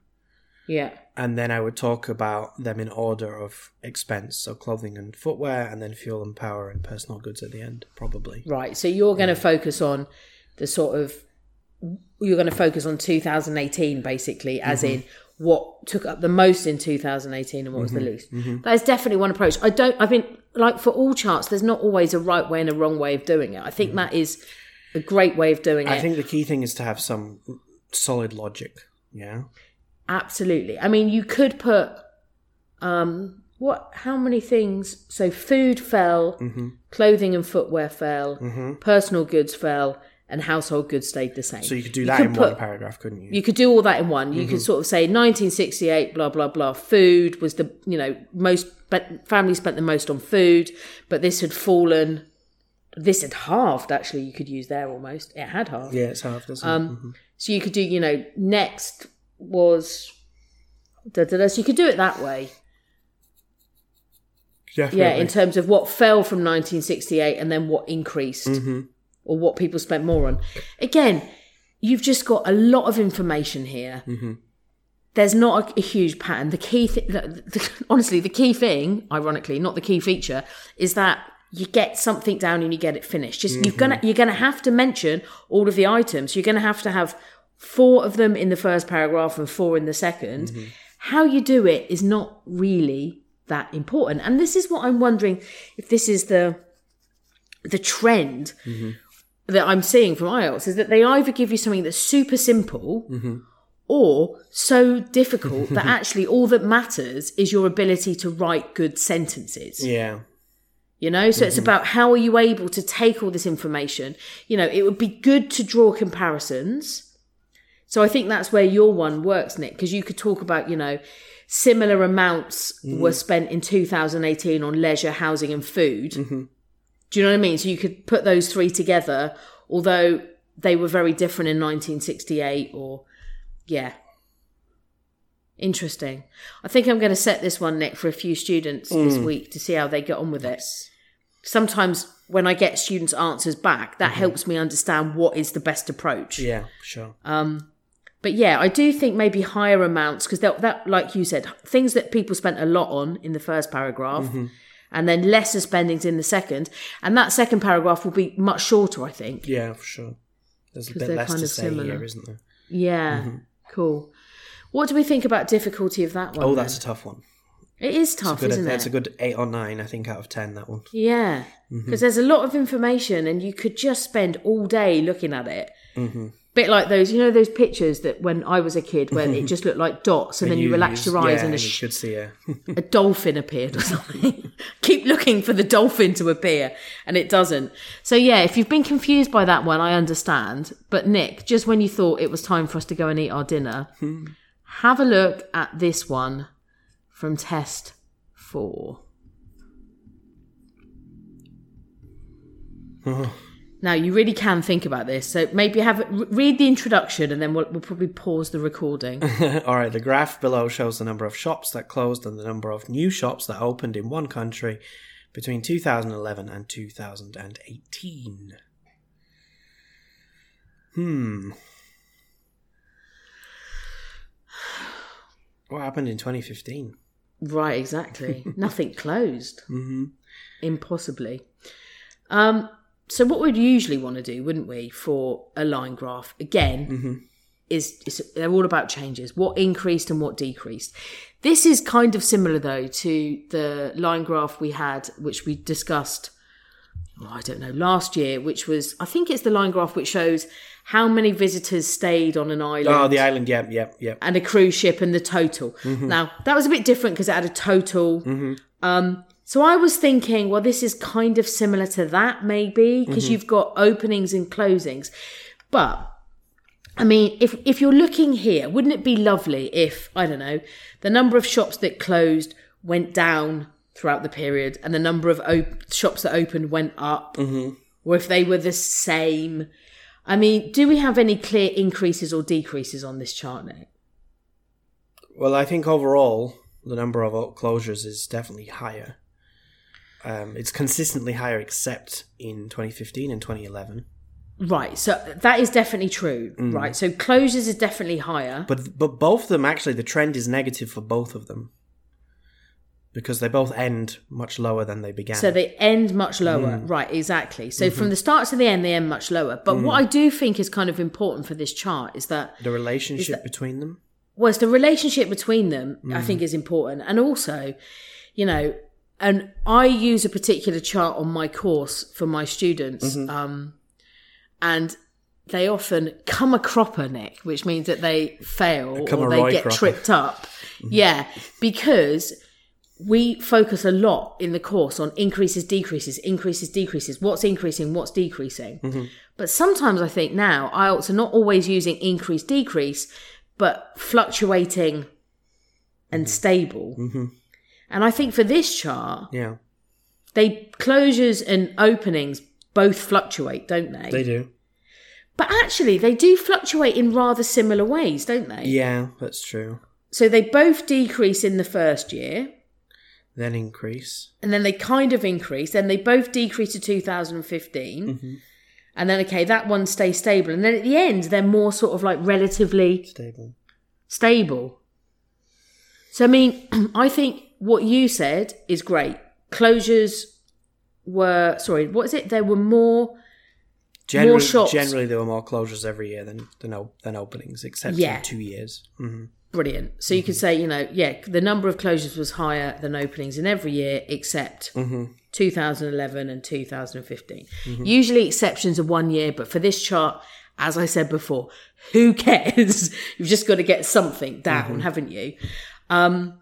yeah. And then I would talk about them in order of expense. So clothing and footwear, and then fuel and power and personal goods at the end, probably. Right. So you're going to focus on the sort of you're going to focus on 2018 basically as in what took up the most in 2018 and what was the least. That is definitely one approach. I don't I mean like for all charts there's not always a right way and a wrong way of doing it. I think that is a great way of doing it. I think the key thing is to have some solid logic. Yeah. Absolutely. I mean, you could put um what how many things so food fell, Mm-hmm. clothing and footwear fell, personal goods fell and household goods stayed the same. So you could do that could in put- one paragraph, couldn't you? You could do all that in one. You Mm-hmm. could sort of say 1968, blah blah blah. Food was the you know most, but family spent the most on food, but this had fallen. This had halved. Actually, you could use there almost. It had halved. yeah, it's doesn't Um, it? Mhm. So you could do you know next was da, da, da. so you could do it that way. Definitely. Yeah, in terms of what fell from 1968 and then what increased Mm-hmm. Or what people spent more on. Again, you've just got a lot of information here. Mm-hmm. There's not a, a huge pattern. The key, th- the, the, (laughs) honestly, the key thing, ironically, not the key feature, is that you get something down and you get it finished. Just you're gonna mm-hmm. you're gonna have to mention all of the items. You're gonna have to have four of them in the first paragraph and four in the 2nd mm-hmm. How you do it is not really that important. And this is what I'm wondering if this is the the trend mm-hmm. That I'm seeing from IELTS is that they either give you something that's super simple mm-hmm. or so difficult that (laughs) actually all that matters is your ability to write good sentences. Yeah. You know, so it's mm-hmm. about how are you able to take all this information? You know, it would be good to draw comparisons. So I think that's where your one works, Nick, because you could talk about, you know, similar amounts were mm. spent in 2018 on leisure, housing, and food. Mm-hmm. Do you know what I mean? So you could put those three together, although they were very different in 1968 or, yeah. Interesting. I think I'm going to set this one, Nick, for a few students this mm. week to see how they get on with it. Sometimes when I get students' answers back, that mm-hmm. helps me understand what is the best approach. Yeah, sure. Um, but yeah, I do think maybe higher amounts because that, that, like you said, things that people spent a lot on in the first paragraph, Mm-hmm. And then lesser spendings in the second, and that second paragraph will be much shorter. I think. yeah, for sure. There's a bit less kind to of say similar. here, isn't there? Yeah, Mm-hmm. cool. What do we think about difficulty of that one? Oh, then? that's a tough one. it is tough, Good, isn't that's it? a good eight or nine, I think, out of ten. That one. Yeah, because Mm-hmm. there's a lot of information, and you could just spend all day looking at it. Mm-hmm. Bit like those, you know, those pictures that when I was a kid, where it (laughs) just looked like dots, and then you, relax your eyes yeah, and a, you sh- should see a (laughs) a dolphin appeared or something. (laughs) Keep looking for the dolphin to appear, and it doesn't. So yeah, if you've been confused by that one, I understand. But Nick, just when you thought it was time for us to go and eat our dinner, hmm. have a look at this one from test four. Oh. Now you really can think about this. So maybe have read the introduction, and then we'll, we'll probably pause the recording. (laughs) All right, the graph below shows the number of shops that closed and the number of new shops that opened in one country between 2011 and 2018. Hmm. What happened in 2015? Right, exactly. (laughs) Nothing closed. Mm-hmm. Impossibly. Um, so what we'd usually want to do, wouldn't we, for a line graph again, mm-hmm. is, is they're all about changes. What increased and what decreased. This is kind of similar though to the line graph we had, which we discussed. oh, I don't know last year, which was I think it's the line graph which shows how many visitors stayed on an island Oh, the island. Yep, yep, yep. and a cruise ship and the total. Mm-hmm. Now that was a bit different because it had a total. Mm-hmm. Um, so I was thinking, well, this is kind of similar to that, maybe because mm-hmm. you've got openings and closings. But I mean, if if you're looking here, wouldn't it be lovely if I don't know the number of shops that closed went down throughout the period, and the number of op- shops that opened went up, mm-hmm. or if they were the same. I mean, do we have any clear increases or decreases on this chart, Nick? Well, I think overall the number of closures is definitely higher. Um, it's consistently higher, except in 2015 and 2011. Right, so that is definitely true. Mm. Right, so closures is definitely higher. But but both of them actually, the trend is negative for both of them because they both end much lower than they began. So they end much lower. Mm. Right, exactly. So mm-hmm. from the start to the end, they end much lower. But what mm. I do think is kind of important for this chart is that, the relationship between them. well, it's the relationship between them, I think, is important. And also, you know, and I use a particular chart on my course for my students. Mm-hmm. Um, and they often come a cropper, Nick, which means that they fail come or they get cropper. tripped up. Mm-hmm. Yeah, because we focus a lot in the course on increases, decreases, increases, decreases. What's increasing, what's decreasing. Mm-hmm. But sometimes I think now IELTS are not always using increase, decrease, but fluctuating and stable. And I think for this chart, Yeah, they closures and openings both fluctuate, don't they? they do. But actually, they do fluctuate in rather similar ways, don't they? Yeah, that's true. So they both decrease in the first year. Then increase. and then they kind of increase, then they both decrease to 2015. Mm-hmm. And then, okay, that one stays stable. And then at the end, they're more sort of like relatively Stable. stable. So, I mean, (clears throat) I think what you said is great. Closures were, sorry, what is it? There were more, Generally, shops. generally there were more closures every year than than, than openings, except Yeah. for two years. hmm brilliant. So you could say, you know, yeah, the number of closures was higher than openings in every year except 2011 and 2015. Usually exceptions are one year, but for this chart, as I said before, (laughs) who cares? You've just got to get something down, haven't you? Um,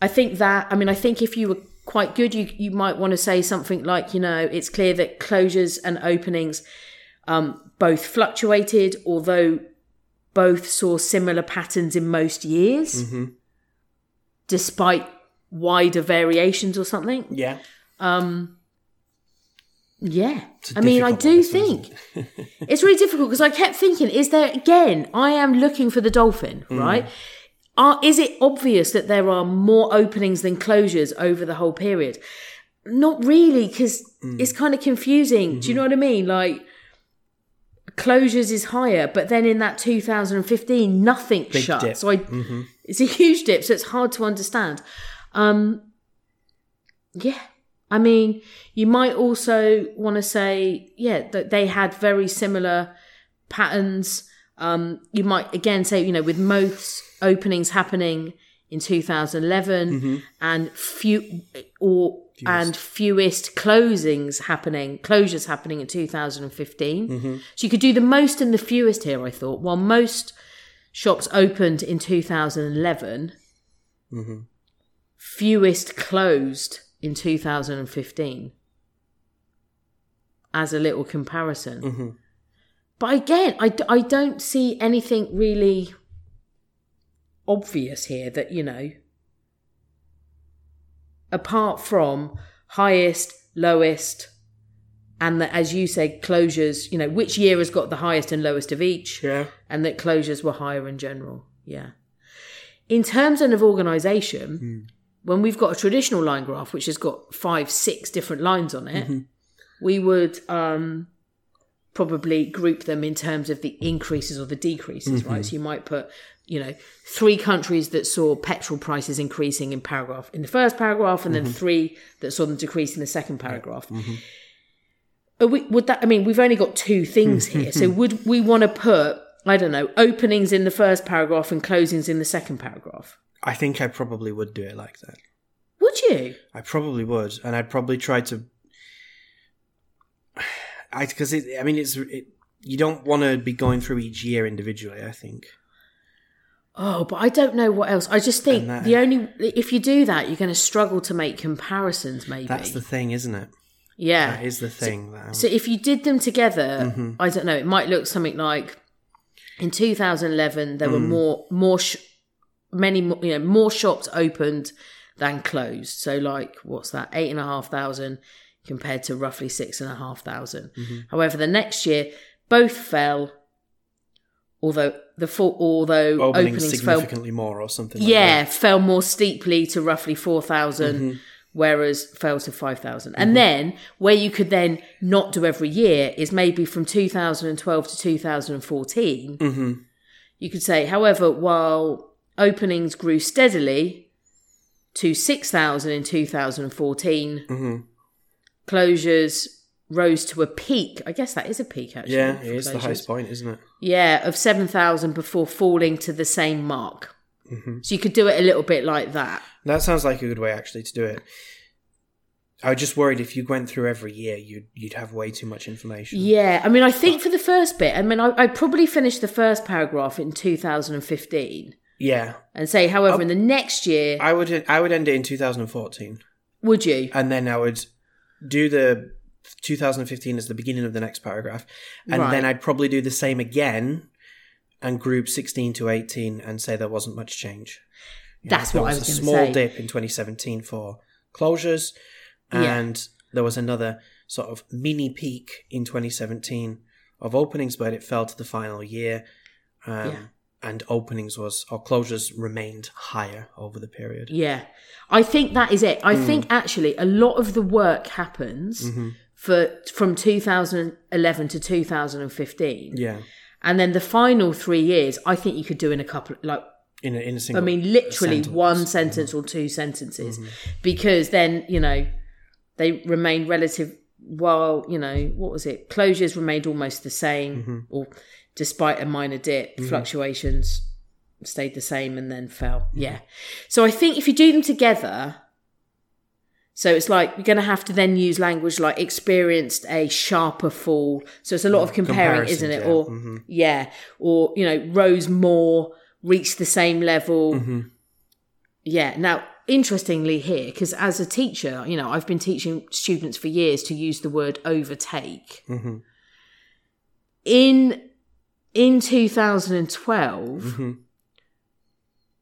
I think that, I mean, I think if you were quite good, you, you might want to say something like, you know, it's clear that closures and openings um, both fluctuated, although both saw similar patterns in most years, despite wider variations or something. Yeah. Um, Yeah. I mean, I do this think it's really difficult because I kept thinking, is there, again, I am looking for the dolphin, Mm. right? Are, is it obvious that there are more openings than closures over the whole period? Not really, because Mm. it's kind of confusing. Mm-hmm. Do you know what I mean? Like, closures is higher, but then in that 2015, nothing shut. dip. So I, it's a huge dip, so it's hard to understand. Um, yeah. I mean, you might also want to say, yeah, that they had very similar patterns. Um, you might again say, you know, with most openings happening in 2011 mm-hmm. and few or and fewest closings happening, closures happening in 2015. Mm-hmm. So you could do the most and the fewest here, I thought. While most shops opened in 2011, mm-hmm. fewest closed in 2015 as a little comparison. But again, I, I don't see anything really obvious here that, you know, apart from highest, lowest, and that, as you said, closures, you know, which year has got the highest and lowest of each, Yeah. and that closures were higher in general. Yeah. In terms of organisation, hmm. when we've got a traditional line graph, which has got five, six different lines on it, mm-hmm. we would um, probably group them in terms of the increases or the decreases, right? Mm-hmm. So you might put, you know, three countries that saw petrol prices increasing in paragraph in the first paragraph, and then mm-hmm. three that saw them decrease in the second paragraph. Mm-hmm. Are we, would that? I mean, we've only got two things mm-hmm. here, so would we want to put? I don't know, openings in the first paragraph and closings in the second paragraph. I think I probably would do it like that. Would you? I probably would, and I'd probably try to. (sighs) I because it. I mean, it's it, you don't want to be going through each year individually. I think. Oh, but I don't know what else. I just think that- the only if you do that, you're going to struggle to make comparisons. Maybe That's the thing, isn't it? yeah. That is the thing. that So if you did them together, Mm-hmm. I don't know. It might look something like in 2011 there were Mm. more more sh- many more, you know more shops opened than closed. So like what's that eight and a half thousand compared to roughly six and a half thousand. Mm-hmm. However, the next year both fell. Although the full, although opening openings fell significantly more or something. Like yeah, fell more steeply to roughly 4,000, Mm-hmm. whereas fell to 5,000. And then where you could then not do every year is maybe from 2012 to 2014. Mm-hmm. You could say, however, while openings grew steadily to 6,000 in 2014, Mm-hmm. closures rose to a peak. I guess that is a peak actually. Yeah, it is the highest point, isn't it? Yeah, of 7,000 before falling to the same mark. Mm-hmm. So you could do it a little bit like that. That sounds like a good way actually to do it. I was just worried if you went through every year, you'd you'd have way too much information. Yeah, I mean, I think for the first bit, I mean, I, I probably finished the first paragraph in 2015 Yeah, and say, however, in the next year, I would I would end it in 2014, would you? and then I would do the 2015 as the beginning of the next paragraph, and Right. then I'd probably do the same again, and group 16 to 18, and say there wasn't much change. You That's there what I was was a small say. dip in 2017 for closures, Yeah. and there was another sort of mini peak in 2017 of openings, but it fell to the final year. Um, Yeah. and openings was or closures remained higher over the period. Yeah. I think that is it. I think actually a lot of the work happens for from 2011 to 2015. Yeah, And then the final 3 years I think you could do in a couple like in a, in a single. I mean literally sentence. one mm-hmm. sentence or two sentences mm-hmm. because then, you know, they remain relative while, you know, what was it? Closures remained almost the same mm-hmm. or despite a minor dip, fluctuations stayed the same and then fell. Yeah. So I think if you do them together, so it's like you're going to have to then use language like experienced a sharper fall. So it's a lot of mm, comparing, isn't it? comparisons, Or yeah. yeah, or you know, rose more, reached the same level. Mm-hmm. Yeah. Now, interestingly, here because as a teacher, you know, I've been teaching students for years to use the word overtake. Mm-hmm. In in 2012,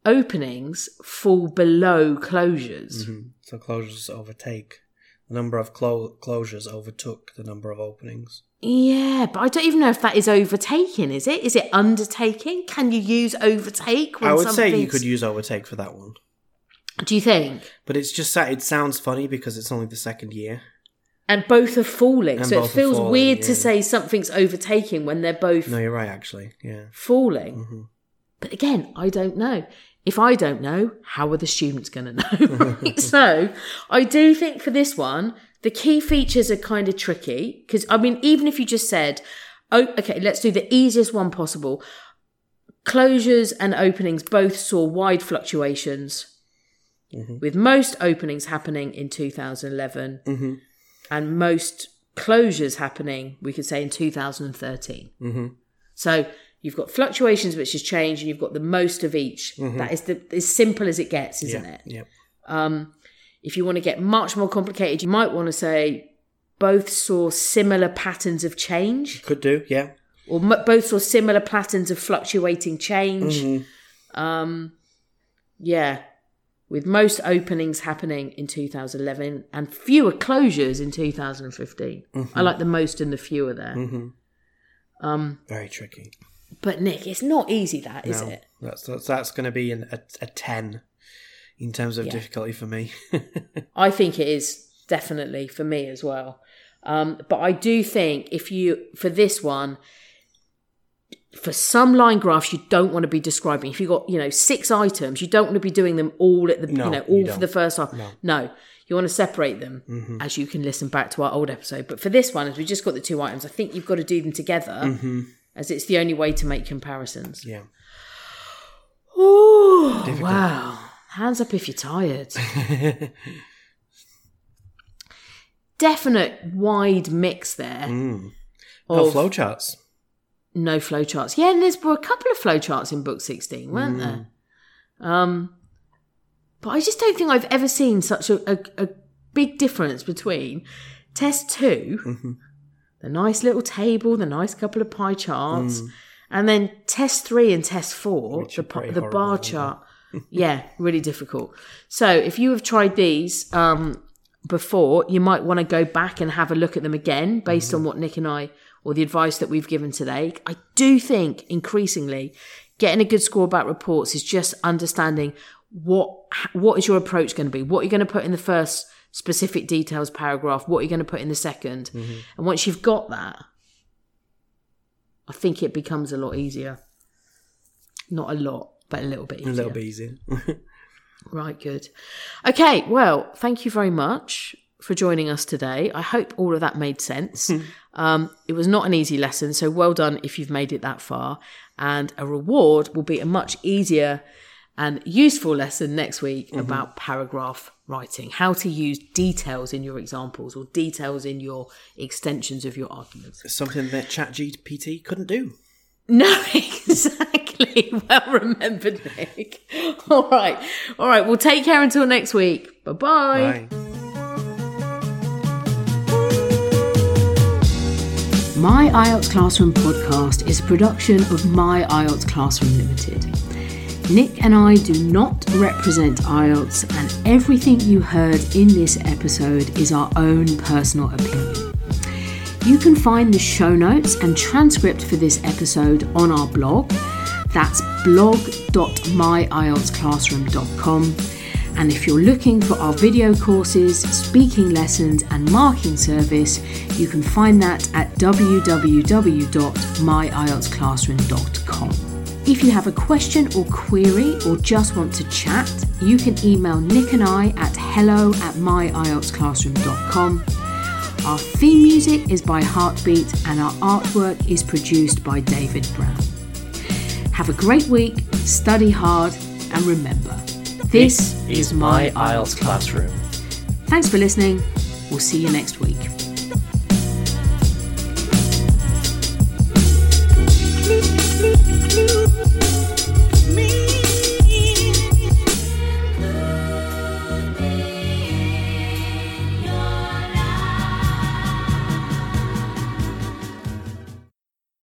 openings fall below closures. So closures overtake. The number of clo- closures overtook the number of openings. Yeah, but I don't even know if that is overtaking. Is it? Is it undertaking? Can you use overtake? When I would say you could use overtake for that one, Do you think? but it's just that it sounds funny because it's only the second year. And both are falling, And so it feels falling, weird to say something's overtaking when they're both No, you're right. Actually, yeah. falling. Mm-hmm. But again, I don't know. If I don't know, how are the students going to know? (laughs) right? So I do think for this one, the key features are kind of tricky because I mean, even if you just said, "Oh, okay, let's do the easiest one possible," closures and openings both saw wide fluctuations. Mm-hmm. With most openings happening in 2011 mm-hmm. and most closures happening, we could say, in 2013. Mm-hmm. So you've got fluctuations, which has changed, and you've got the most of each. Mm-hmm. That is the as simple as it gets, isn't yeah. it? Yeah. Um, if you want to get much more complicated, you might want to say both saw similar patterns of change, Could do. Yeah. or m- both saw similar patterns of fluctuating change. Mm-hmm. Um, yeah, with most openings happening in 2011 and fewer closures in 2015. I mm-hmm. like the most and the fewer there. Um, Very tricky. But Nick, it's not easy, that is No, it? That's that's, that's going to be an, a, a ten in terms of difficulty for me. (laughs) I think it is definitely for me as well. Um, but I do think if you, for this one, for some line graphs, you don't want to be describing. If you've got, you know, six items, you don't want to be doing them all at the, No, you know, you all for the first half. No. You want to separate them as you can listen back to our old episode. But for this one, as we just got the two items, I think you've got to do them together as it's the only way to make comparisons. yeah. Ooh, wow. Hands up if you're tired. (laughs) Definite wide mix there. Mm. No of flowcharts. no flowcharts. Yeah, and there's were a couple of flowcharts in book 16, weren't mm. there? Um, but I just don't think I've ever seen such a, a, a big difference between test 2 mm-hmm. The nice little table, the nice couple of pie charts, and then test three and test four, Which the, the horrible, bar chart. (laughs) yeah, really difficult. So if you have tried these um, before, you might want to go back and have a look at them again based on what Nick and I, or the advice that we've given today. I do think increasingly getting a good score about reports is just understanding what what is your approach going to be, what are you're going to put in the first specific details paragraph, what you're going to put in the 2nd and once you've got that, I think it becomes a lot easier. Not a lot, but a little bit easier. A little bit easier. (laughs) Right, good. Okay, well, thank you very much for joining us today. I hope all of that made sense. (laughs) um, it was not an easy lesson, so well done if you've made it that far. And a reward will be a much easier and useful lesson next week about paragraph writing, how to use details in your examples or details in your extensions of your arguments. Something that ChatGPT couldn't do. No, (laughs) exactly. Well remembered, Nick. (laughs) All right. All right. Well, take care until next week. Bye-bye. Bye. My IELTS Classroom podcast is a production of My IELTS Classroom Limited. Nick and I do not represent IELTS, and everything you heard in this episode is our own personal opinion. You can find the show notes and transcript for this episode on our blog. That's blog.myieltsclassroom.com. And if you're looking for our video courses, speaking lessons, and marking service, you can find that at www.myieltsclassroom.com. If you have a question or query or just want to chat, you can email Nick and I at hello at myieltsclassroom.com. Our theme music is by Heartbeat and our artwork is produced by David Brown. Have a great week, study hard, and remember this, is My IELTS Classroom. Thanks for listening. We'll see you next week.